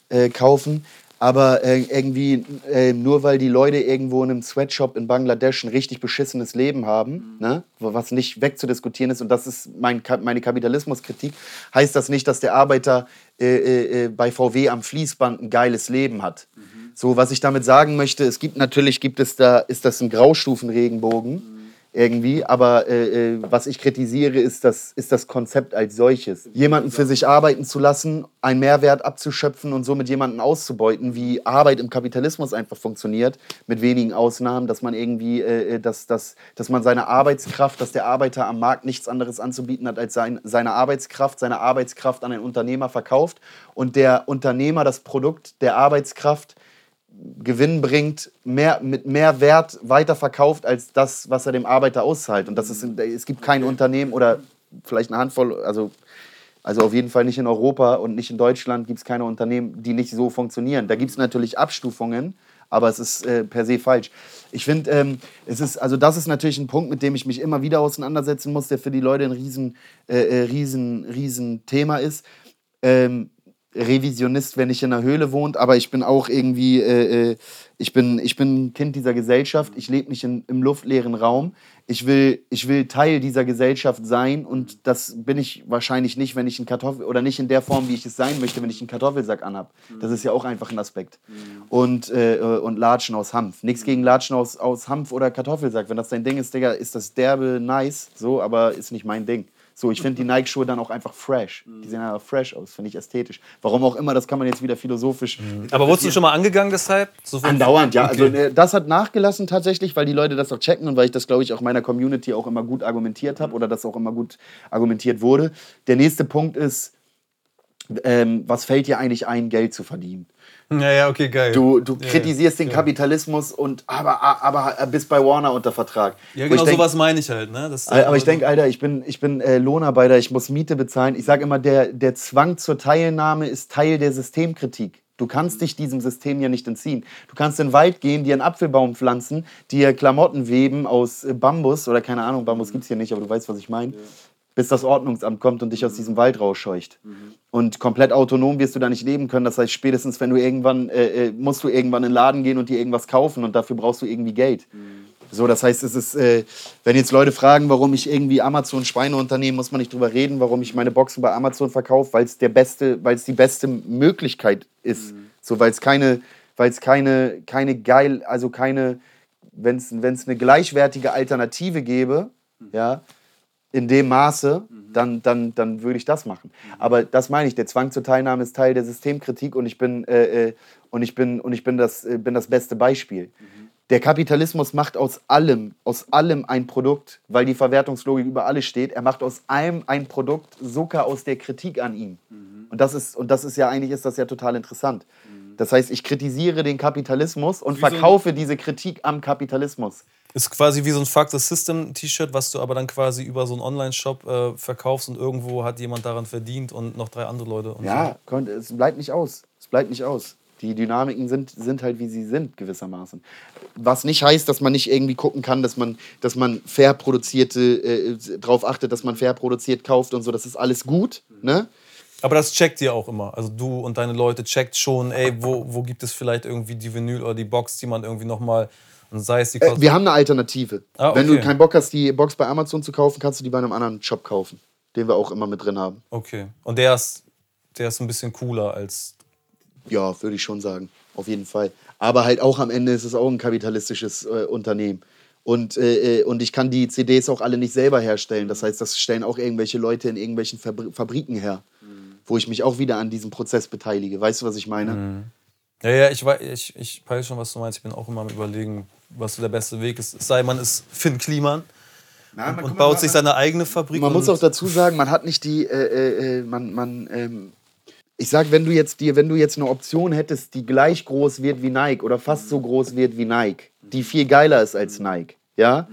äh kaufen. Aber äh, irgendwie, äh, nur weil die Leute irgendwo in einem Sweatshop in Bangladesch ein richtig beschissenes Leben haben, mhm. ne, was nicht wegzudiskutieren ist, und das ist mein, meine Kapitalismuskritik, heißt das nicht, dass der Arbeiter äh, äh, äh bei VW am Fließband ein geiles Leben hat. Mhm. So, was ich damit sagen möchte, es gibt natürlich, gibt es da, ist das ein Graustufenregenbogen. Mhm irgendwie. Aber äh, äh, was ich kritisiere, ist das, ist das Konzept als solches. Jemanden für sich arbeiten zu lassen, einen Mehrwert abzuschöpfen und somit jemanden auszubeuten, wie Arbeit im Kapitalismus einfach funktioniert, mit wenigen Ausnahmen, dass man irgendwie, äh, äh, dass, dass, dass man seine Arbeitskraft, dass der Arbeiter am Markt nichts anderes anzubieten hat als sein, seine Arbeitskraft, seine Arbeitskraft an einen Unternehmer verkauft und der Unternehmer das Produkt der Arbeitskraft Gewinn bringt, mehr, mit mehr Wert weiterverkauft als das, was er dem Arbeiter auszahlt. Und das ist, es gibt kein Unternehmen oder vielleicht eine Handvoll, also, also auf jeden Fall nicht in Europa und nicht in Deutschland gibt es keine Unternehmen, die nicht so funktionieren. Da gibt es natürlich Abstufungen, aber es ist äh, per se falsch. Ich finde, ähm, es ist, also das ist natürlich ein Punkt, mit dem ich mich immer wieder auseinandersetzen muss, der für die Leute ein riesen, äh, äh riesen, riesen Thema ist. Ähm, Revisionist, wenn ich in einer Höhle wohnt, aber ich bin auch irgendwie, äh, äh, ich, bin, ich bin Kind dieser Gesellschaft, ich lebe nicht in, im luftleeren Raum. Ich will, ich will Teil dieser Gesellschaft sein und das bin ich wahrscheinlich nicht, wenn ich einen Kartoffel oder nicht in der Form, wie ich es sein möchte, wenn ich einen Kartoffelsack anhab. Das ist ja auch einfach ein Aspekt. Und, äh, und Latschen aus Hanf. Nichts gegen Latschen aus, aus Hanf oder Kartoffelsack. Wenn das dein Ding ist, Digga, ist das derbe nice, so, aber ist nicht mein Ding. So, ich finde die Nike-Schuhe dann auch einfach fresh. Die sehen einfach fresh aus, finde ich ästhetisch. Warum auch immer, das kann man jetzt wieder philosophisch. Aber wurdest du schon mal angegangen deshalb? So Andauernd, ja. Okay. Also das hat nachgelassen tatsächlich, weil die Leute das auch checken und weil ich das, glaube ich, auch meiner Community auch immer gut argumentiert habe oder das auch immer gut argumentiert wurde. Der nächste Punkt ist, ähm, was fällt dir eigentlich ein, Geld zu verdienen? Ja, ja, okay, geil. Du, du Ja, kritisierst ja. den Kapitalismus und aber, aber bist bei Warner unter Vertrag. Ja, genau denk, sowas meine ich halt, ne? Das, aber ich denke, Alter, ich bin, ich bin äh, Lohnarbeiter, ich muss Miete bezahlen. Ich sage immer, der, der Zwang zur Teilnahme ist Teil der Systemkritik. Du kannst dich diesem System ja nicht entziehen. Du kannst in den Wald gehen, dir einen Apfelbaum pflanzen, dir Klamotten weben aus äh, Bambus oder keine Ahnung, Bambus gibt es hier nicht, aber du weißt, was ich meine. Bis das Ordnungsamt kommt und dich aus diesem Wald rausscheucht. Und komplett autonom wirst du da nicht leben können. Das heißt, spätestens, wenn du irgendwann, äh, äh, musst du irgendwann in den Laden gehen und dir irgendwas kaufen und dafür brauchst du irgendwie Geld. So, das heißt, es ist, äh, wenn jetzt Leute fragen, warum ich irgendwie Amazon Schweineunternehmen, muss man nicht drüber reden, warum ich meine Boxen bei Amazon verkaufe, weil es der beste, weil es die beste Möglichkeit ist. So, weil es keine, weil es keine, keine geil, also keine, wenn es eine gleichwertige Alternative gäbe, ja, in dem Maße, dann, dann, dann würde ich das machen. Aber das meine ich, der Zwang zur Teilnahme ist Teil der Systemkritik und ich bin, äh, äh, und ich bin, und ich bin, das, äh, bin das beste Beispiel. Der Kapitalismus macht aus allem, aus allem ein Produkt, weil die Verwertungslogik über alles steht. Er macht aus allem ein Produkt, sogar aus der Kritik an ihm. Und das ist, und das ist ja eigentlich ist das ja total interessant. Das heißt, ich kritisiere den Kapitalismus und Wie so verkaufe diese Kritik am Kapitalismus. Ist quasi wie so ein Fuck the System T-Shirt, was du aber dann quasi über so einen Online-Shop äh, verkaufst und irgendwo hat jemand daran verdient und noch drei andere Leute. Und Ja, konnt- es bleibt nicht aus. Es bleibt nicht aus. Die Dynamiken sind, sind halt, wie sie sind, gewissermaßen. Was nicht heißt, dass man nicht irgendwie gucken kann, dass man, dass man fair produzierte, äh, darauf achtet, dass man fair produziert kauft und so. Das ist alles gut. Ne? So. Aber das checkt ihr auch immer. Also du und deine Leute checkt schon, ey, wo, wo gibt es vielleicht irgendwie die Vinyl oder die Box, die man irgendwie nochmal, und sei es die Äh, wir haben eine Alternative. Ah, Wenn du okay. keinen Bock hast, die Box bei Amazon zu kaufen, kannst du die bei einem anderen Shop kaufen, den wir auch immer mit drin haben. Okay. Und der ist, der ist ein bisschen cooler als. Ja, würde ich schon sagen. Auf jeden Fall. Aber halt auch am Ende ist es auch ein kapitalistisches äh, Unternehmen. Und, äh, äh, und ich kann die CDs auch alle nicht selber herstellen. Das heißt, das stellen auch irgendwelche Leute in irgendwelchen Fabri Fabriken her, wo ich mich auch wieder an diesem Prozess beteilige. Weißt du, was ich meine? Ja, ja, ich, weiß, ich, ich weiß schon, was du meinst. Ich bin auch immer am Überlegen, was der beste Weg ist. Es sei, man ist Finn Kliman man- und mal, baut sich seine eigene Fabrik. Man muss und- auch dazu sagen, man hat nicht die, äh, äh, äh, man, man, ähm, ich sag, wenn du jetzt dir, wenn du jetzt eine Option hättest, die gleich groß wird wie Nike oder fast so groß wird wie Nike, die viel geiler ist als Nike, ja,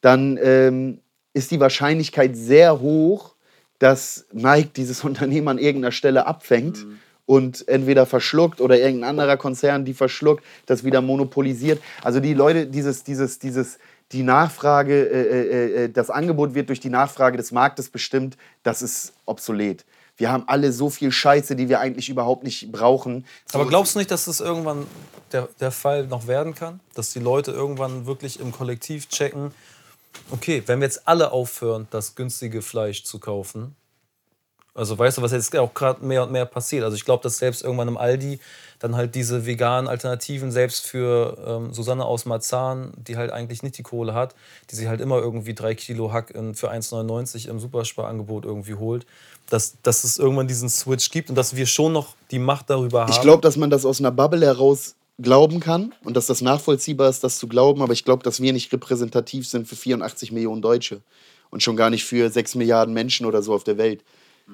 dann ähm, ist die Wahrscheinlichkeit sehr hoch, dass Nike dieses Unternehmen an irgendeiner Stelle abfängt und entweder verschluckt oder irgendein anderer Konzern die verschluckt, das wieder monopolisiert. Also die Leute, dieses, dieses, dieses, die Nachfrage, äh, äh, äh, das Angebot wird durch die Nachfrage des Marktes bestimmt, das ist obsolet. Wir haben alle so viel Scheiße, die wir eigentlich überhaupt nicht brauchen. Aber glaubst du nicht, dass das irgendwann der, der Fall noch werden kann? Dass die Leute irgendwann wirklich im Kollektiv checken, okay, wenn wir jetzt alle aufhören, das günstige Fleisch zu kaufen, also weißt du, was jetzt auch gerade mehr und mehr passiert. Also ich glaube, dass selbst irgendwann im Aldi dann halt diese veganen Alternativen, selbst für ähm, Susanne aus Marzahn, die halt eigentlich nicht die Kohle hat, die sich halt immer irgendwie drei Kilo Hack in, für 1,99 im Supersparangebot irgendwie holt, dass, dass es irgendwann diesen Switch gibt und dass wir schon noch die Macht darüber haben. Ich glaube, dass man das aus einer Bubble heraus glauben kann und dass das nachvollziehbar ist, das zu glauben, aber ich glaube, dass wir nicht repräsentativ sind für 84 Millionen Deutsche und schon gar nicht für 6 Milliarden Menschen oder so auf der Welt.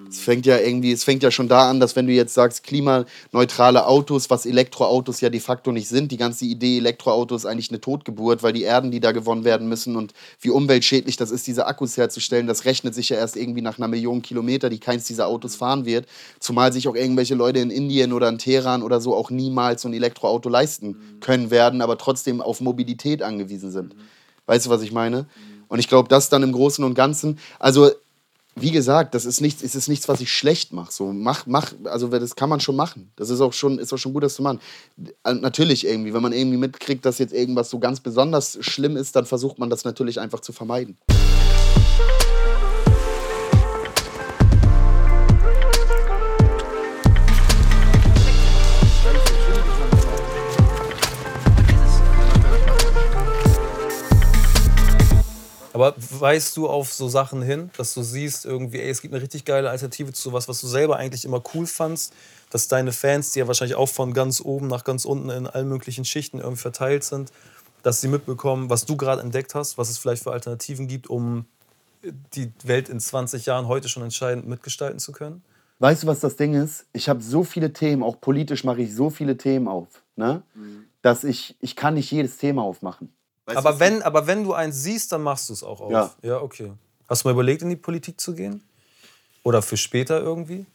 Es fängt ja irgendwie, es fängt ja schon da an, dass wenn du jetzt sagst, klimaneutrale Autos, was Elektroautos ja de facto nicht sind, die ganze Idee Elektroauto ist eigentlich eine Totgeburt, weil die Erden, die da gewonnen werden müssen und wie umweltschädlich das ist, diese Akkus herzustellen, das rechnet sich ja erst irgendwie nach einer Million Kilometer, die keins dieser Autos fahren wird. Zumal sich auch irgendwelche Leute in Indien oder in Teheran oder so auch niemals so ein Elektroauto leisten können werden, aber trotzdem auf Mobilität angewiesen sind. Weißt du, was ich meine? Und ich glaube, das dann im Großen und Ganzen, also wie gesagt, das ist nichts, es ist nichts, was ich schlecht mache. So mach, mach, also das kann man schon machen. Das ist auch schon, ist auch schon gut, das zu machen. Äh, Natürlich irgendwie, wenn man irgendwie mitkriegt, dass jetzt irgendwas so ganz besonders schlimm ist, dann versucht man das natürlich einfach zu vermeiden. Aber weißt du auf so Sachen hin, dass du siehst, irgendwie, ey, es gibt eine richtig geile Alternative zu was, was du selber eigentlich immer cool fandst, dass deine Fans, die ja wahrscheinlich auch von ganz oben nach ganz unten in allen möglichen Schichten irgendwie verteilt sind, dass sie mitbekommen, was du gerade entdeckt hast, was es vielleicht für Alternativen gibt, um die Welt in 20 Jahren heute schon entscheidend mitgestalten zu können? Weißt du, was das Ding ist? Ich habe so viele Themen, auch politisch mache ich so viele Themen auf, ne? dass ich, ich kann nicht jedes Thema aufmachen. Weißt aber, du, wenn, aber wenn du eins siehst, dann machst du es auch auf. Ja. ja, okay. Hast du mal überlegt, in die Politik zu gehen? Oder für später irgendwie?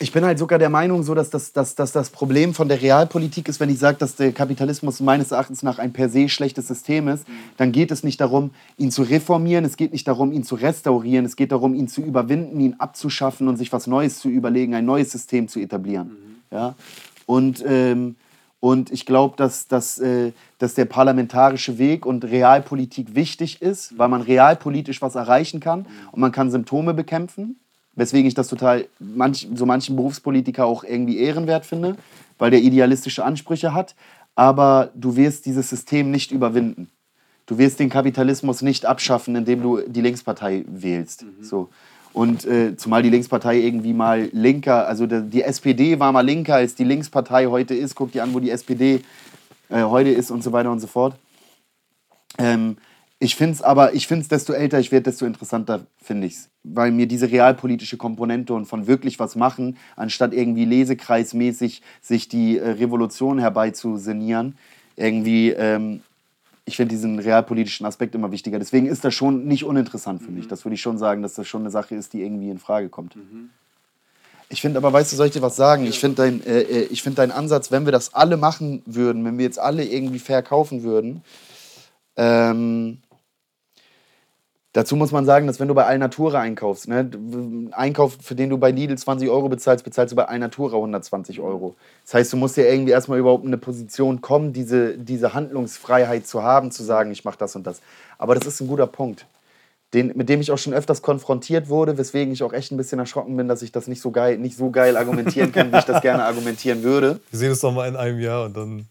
Ich bin halt sogar der Meinung, so, dass, das, dass, dass das Problem von der Realpolitik ist, wenn ich sage, dass der Kapitalismus meines Erachtens nach ein per se schlechtes System ist, dann geht es nicht darum, ihn zu reformieren, es geht nicht darum, ihn zu restaurieren, es geht darum, ihn zu überwinden, ihn abzuschaffen und sich was Neues zu überlegen, ein neues System zu etablieren. Ja? Und, ähm, und ich glaube, dass, dass, äh, dass der parlamentarische Weg und Realpolitik wichtig ist, weil man realpolitisch was erreichen kann und man kann Symptome bekämpfen. Weswegen ich das total manch, so manchen Berufspolitiker auch irgendwie ehrenwert finde, weil der idealistische Ansprüche hat. Aber du wirst dieses System nicht überwinden. Du wirst den Kapitalismus nicht abschaffen, indem du die Linkspartei wählst. So. Und äh, zumal die Linkspartei irgendwie mal linker, also die, SPD war mal linker, als die Linkspartei heute ist. Guck dir an, wo die SPD äh, heute ist und so weiter und so fort. Ähm, ich finde es aber, ich finde es, desto älter ich werde, desto interessanter finde ich es. Weil mir diese realpolitische Komponente und von wirklich was machen, anstatt irgendwie lesekreismäßig sich die äh, Revolution herbeizusenieren, irgendwie, ähm, ich finde diesen realpolitischen Aspekt immer wichtiger. Deswegen ist das schon nicht uninteressant für mich. Das würde ich schon sagen, dass das schon eine Sache ist, die irgendwie in Frage kommt. Ich finde aber, weißt du, soll ich dir was sagen? Ich finde dein, äh, äh, ich find deinen Ansatz, wenn wir das alle machen würden, wenn wir jetzt alle irgendwie verkaufen würden, ähm, dazu muss man sagen, dass wenn du bei Alnatura einkaufst, ne, Einkauf, für den du bei Lidl 20 Euro bezahlst, bezahlst du bei Alnatura 120 Euro. Das heißt, du musst ja irgendwie erstmal überhaupt in eine Position kommen, diese, diese Handlungsfreiheit zu haben, zu sagen, ich mache das und das. Aber das ist ein guter Punkt. Den, mit dem ich auch schon öfters konfrontiert wurde, weswegen ich auch echt ein bisschen erschrocken bin, dass ich das nicht so geil, nicht so geil argumentieren kann, wie ich das gerne argumentieren würde. Wir sehen es doch mal in einem Jahr und dann.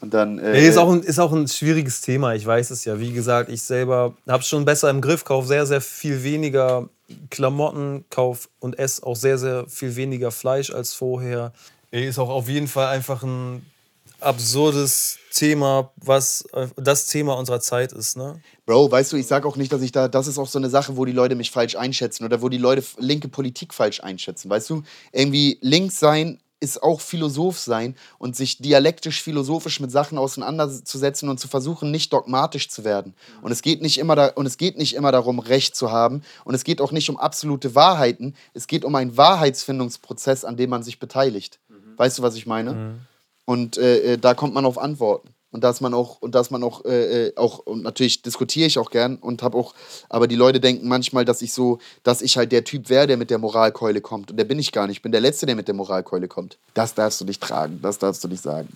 Und dann, äh, Nee, ist, auch ein, ist auch ein schwieriges Thema, ich weiß es ja. Wie gesagt, ich selber habe es schon besser im Griff, kaufe sehr, sehr viel weniger Klamotten, kaufe und esse auch sehr, sehr viel weniger Fleisch als vorher. Ist auch auf jeden Fall einfach ein absurdes Thema, was das Thema unserer Zeit ist. Ne? Bro, weißt du, ich sag auch nicht, dass ich da, das ist auch so eine Sache, wo die Leute mich falsch einschätzen oder wo die Leute linke Politik falsch einschätzen. Weißt du, irgendwie links sein ist auch Philosoph sein und sich dialektisch, philosophisch mit Sachen auseinanderzusetzen und zu versuchen, nicht dogmatisch zu werden. Und es geht nicht immer, da, und es geht nicht immer darum, Recht zu haben. Und es geht auch nicht um absolute Wahrheiten. Es geht um einen Wahrheitsfindungsprozess, an dem man sich beteiligt. Weißt du, was ich meine? Und äh, äh, da kommt man auf Antworten. Und dass man auch, und dass man auch, äh, äh, auch, und natürlich diskutiere ich auch gern und habe auch, aber die Leute denken manchmal, dass ich so, dass ich halt der Typ wäre, der mit der Moralkeule kommt. Und der bin ich gar nicht. Ich bin der Letzte, der mit der Moralkeule kommt. Das darfst du nicht tragen, das darfst du nicht sagen.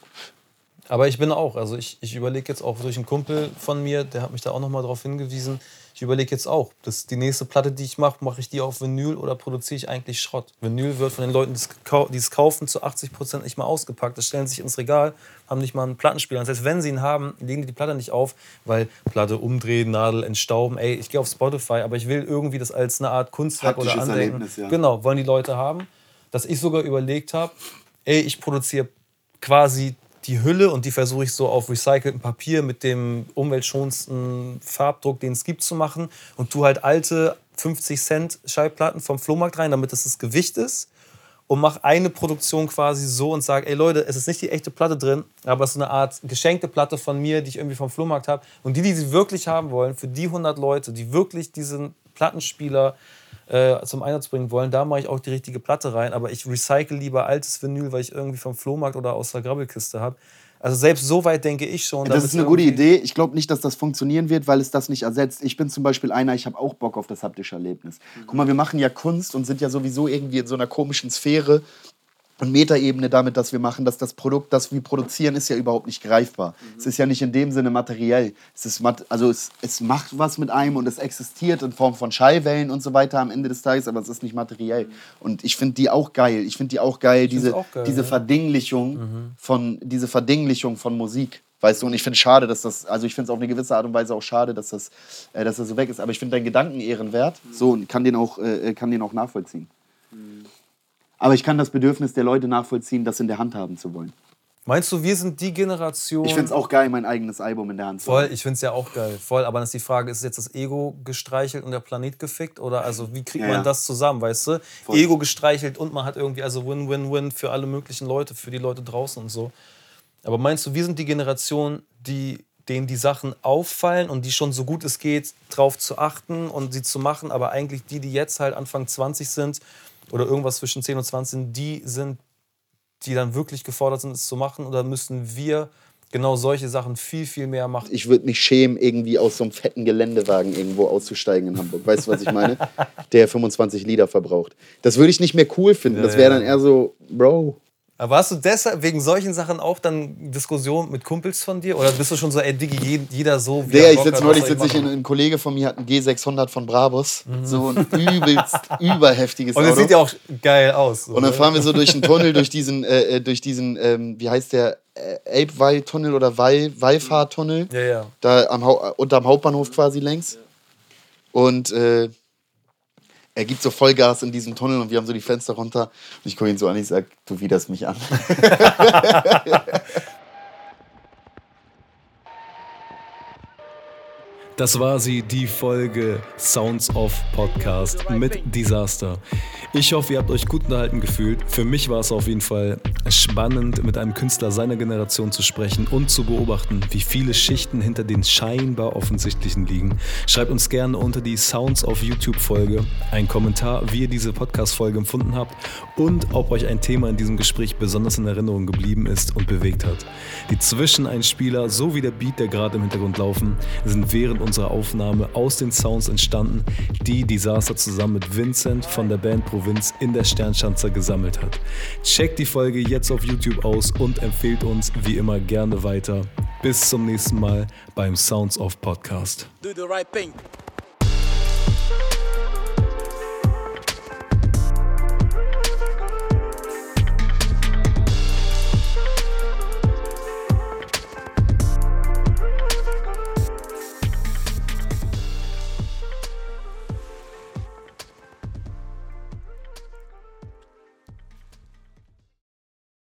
Aber ich bin auch, also ich, ich überlege jetzt auch durch einen Kumpel von mir, der hat mich da auch nochmal drauf hingewiesen. Ich überlege jetzt auch, dass die nächste Platte, die ich mache, mache ich die auf Vinyl oder produziere ich eigentlich Schrott? Vinyl wird von den Leuten, die es kaufen, zu 80 Prozent nicht mal ausgepackt. Das stellen sich ins Regal, haben nicht mal einen Plattenspieler. Das heißt, wenn sie ihn haben, legen die die Platte nicht auf, weil Platte umdrehen, Nadel entstauben. Ey, ich gehe auf Spotify, aber ich will irgendwie das als eine Art Kunstwerk oder Haptisches Andenken. Erlebnis, ja. Genau, wollen die Leute haben. Dass ich sogar überlegt habe, ey, ich produziere quasi die Hülle und die versuche ich so auf recyceltem Papier mit dem umweltschonendsten Farbdruck, den es gibt, zu machen. Und tu halt alte 50 Cent Schallplatten vom Flohmarkt rein, damit es das Gewicht ist. Und mach eine Produktion quasi so und sag, ey Leute, es ist nicht die echte Platte drin, aber es ist eine Art geschenkte Platte von mir, die ich irgendwie vom Flohmarkt habe und die, die sie wirklich haben wollen, für die 100 Leute, die wirklich diesen Plattenspieler äh, zum Einsatz bringen wollen, da mache ich auch die richtige Platte rein. Aber ich recycle lieber altes Vinyl, weil ich irgendwie vom Flohmarkt oder aus der Grabbelkiste habe. Also selbst so weit denke ich schon. Das ist eine gute Idee. Ich glaube nicht, dass das funktionieren wird, weil es das nicht ersetzt. Ich bin zum Beispiel einer, ich habe auch Bock auf das haptische Erlebnis. Guck mal, wir machen ja Kunst und sind ja sowieso irgendwie in so einer komischen Sphäre und Metaebene damit, dass wir machen, dass das Produkt, das wir produzieren, ist ja überhaupt nicht greifbar. Es ist ja nicht in dem Sinne materiell. Es ist mat also es, es macht was mit einem und es existiert in Form von Schallwellen und so weiter am Ende des Tages, aber es ist nicht materiell. Und ich finde die auch geil. Ich finde die auch geil, diese, auch geil, diese ja. Verdinglichung von diese Verdinglichung von Musik. Weißt du, und ich finde es schade, dass das, also ich finde es auf eine gewisse Art und Weise auch schade, dass das, äh, dass das so weg ist. Aber ich finde deinen Gedanken ehrenwert. So, und kann den auch, äh, kann den auch nachvollziehen. Aber ich kann das Bedürfnis der Leute nachvollziehen, das in der Hand haben zu wollen. Meinst du, wir sind die Generation. Ich finde es auch geil, mein eigenes Album in der Hand zu Voll, haben. ich finde es ja auch geil. Voll, aber dann ist die Frage, ist jetzt das Ego gestreichelt und der Planet gefickt? Oder also wie kriegt Ja, man das zusammen, weißt du? Voll. Ego gestreichelt und man hat irgendwie also Win-Win-Win für alle möglichen Leute, für die Leute draußen und so. Aber meinst du, wir sind die Generation, die denen die Sachen auffallen und die schon so gut es geht, drauf zu achten und sie zu machen, aber eigentlich die, die jetzt halt Anfang 20 sind oder irgendwas zwischen 10 und 20 sind, die sind, die dann wirklich gefordert sind, es zu machen? Oder müssen wir genau solche Sachen viel, viel mehr machen? Ich würde mich schämen, irgendwie aus so einem fetten Geländewagen irgendwo auszusteigen in Hamburg. Weißt du, was ich meine? Der 25 Liter verbraucht. Das würde ich nicht mehr cool finden. Das wäre dann eher so, Bro. Aber hast du deshalb wegen solchen Sachen auch dann Diskussionen mit Kumpels von dir? Oder bist du schon so, ey Diggi, je- jeder so wie Der, er ich sitze neulich, sitze ich in, ein Kollege von mir hat einen G600 von Brabus. So ein übelst überheftiges Und es Auto. sieht ja auch geil aus. So, Und dann ne? fahren wir so durch einen Tunnel, durch diesen, äh, äh, durch diesen, ähm, wie heißt der, äh, Ape-Weih-Tunnel oder Weih- Weihfahrtunnel. Ja, ja. Da am Hau unterm Hauptbahnhof quasi längs. Und äh, er gibt so Vollgas in diesem Tunnel und wir haben so die Fenster runter. Und ich gucke ihn so an, ich sag, du widerst mich an. Das war sie, die Folge Sounds of Podcast mit Disaster. Ich hoffe, ihr habt euch gut unterhalten gefühlt. Für mich war es auf jeden Fall spannend, mit einem Künstler seiner Generation zu sprechen und zu beobachten, wie viele Schichten hinter den scheinbar offensichtlichen liegen. Schreibt uns gerne unter die Sounds of YouTube Folge einen Kommentar, wie ihr diese Podcast-Folge empfunden habt und ob euch ein Thema in diesem Gespräch besonders in Erinnerung geblieben ist und bewegt hat. Die Zwischeneinspieler sowie der Beat, der gerade im Hintergrund laufen, sind während unserer Aufnahme aus den Sounds entstanden, die Disaster zusammen mit Vincent von der Band Provinz in der Sternschanze gesammelt hat. Checkt die Folge jetzt auf YouTube aus und empfehlt uns wie immer gerne weiter. Bis zum nächsten Mal beim Sounds of Podcast. do the right thing.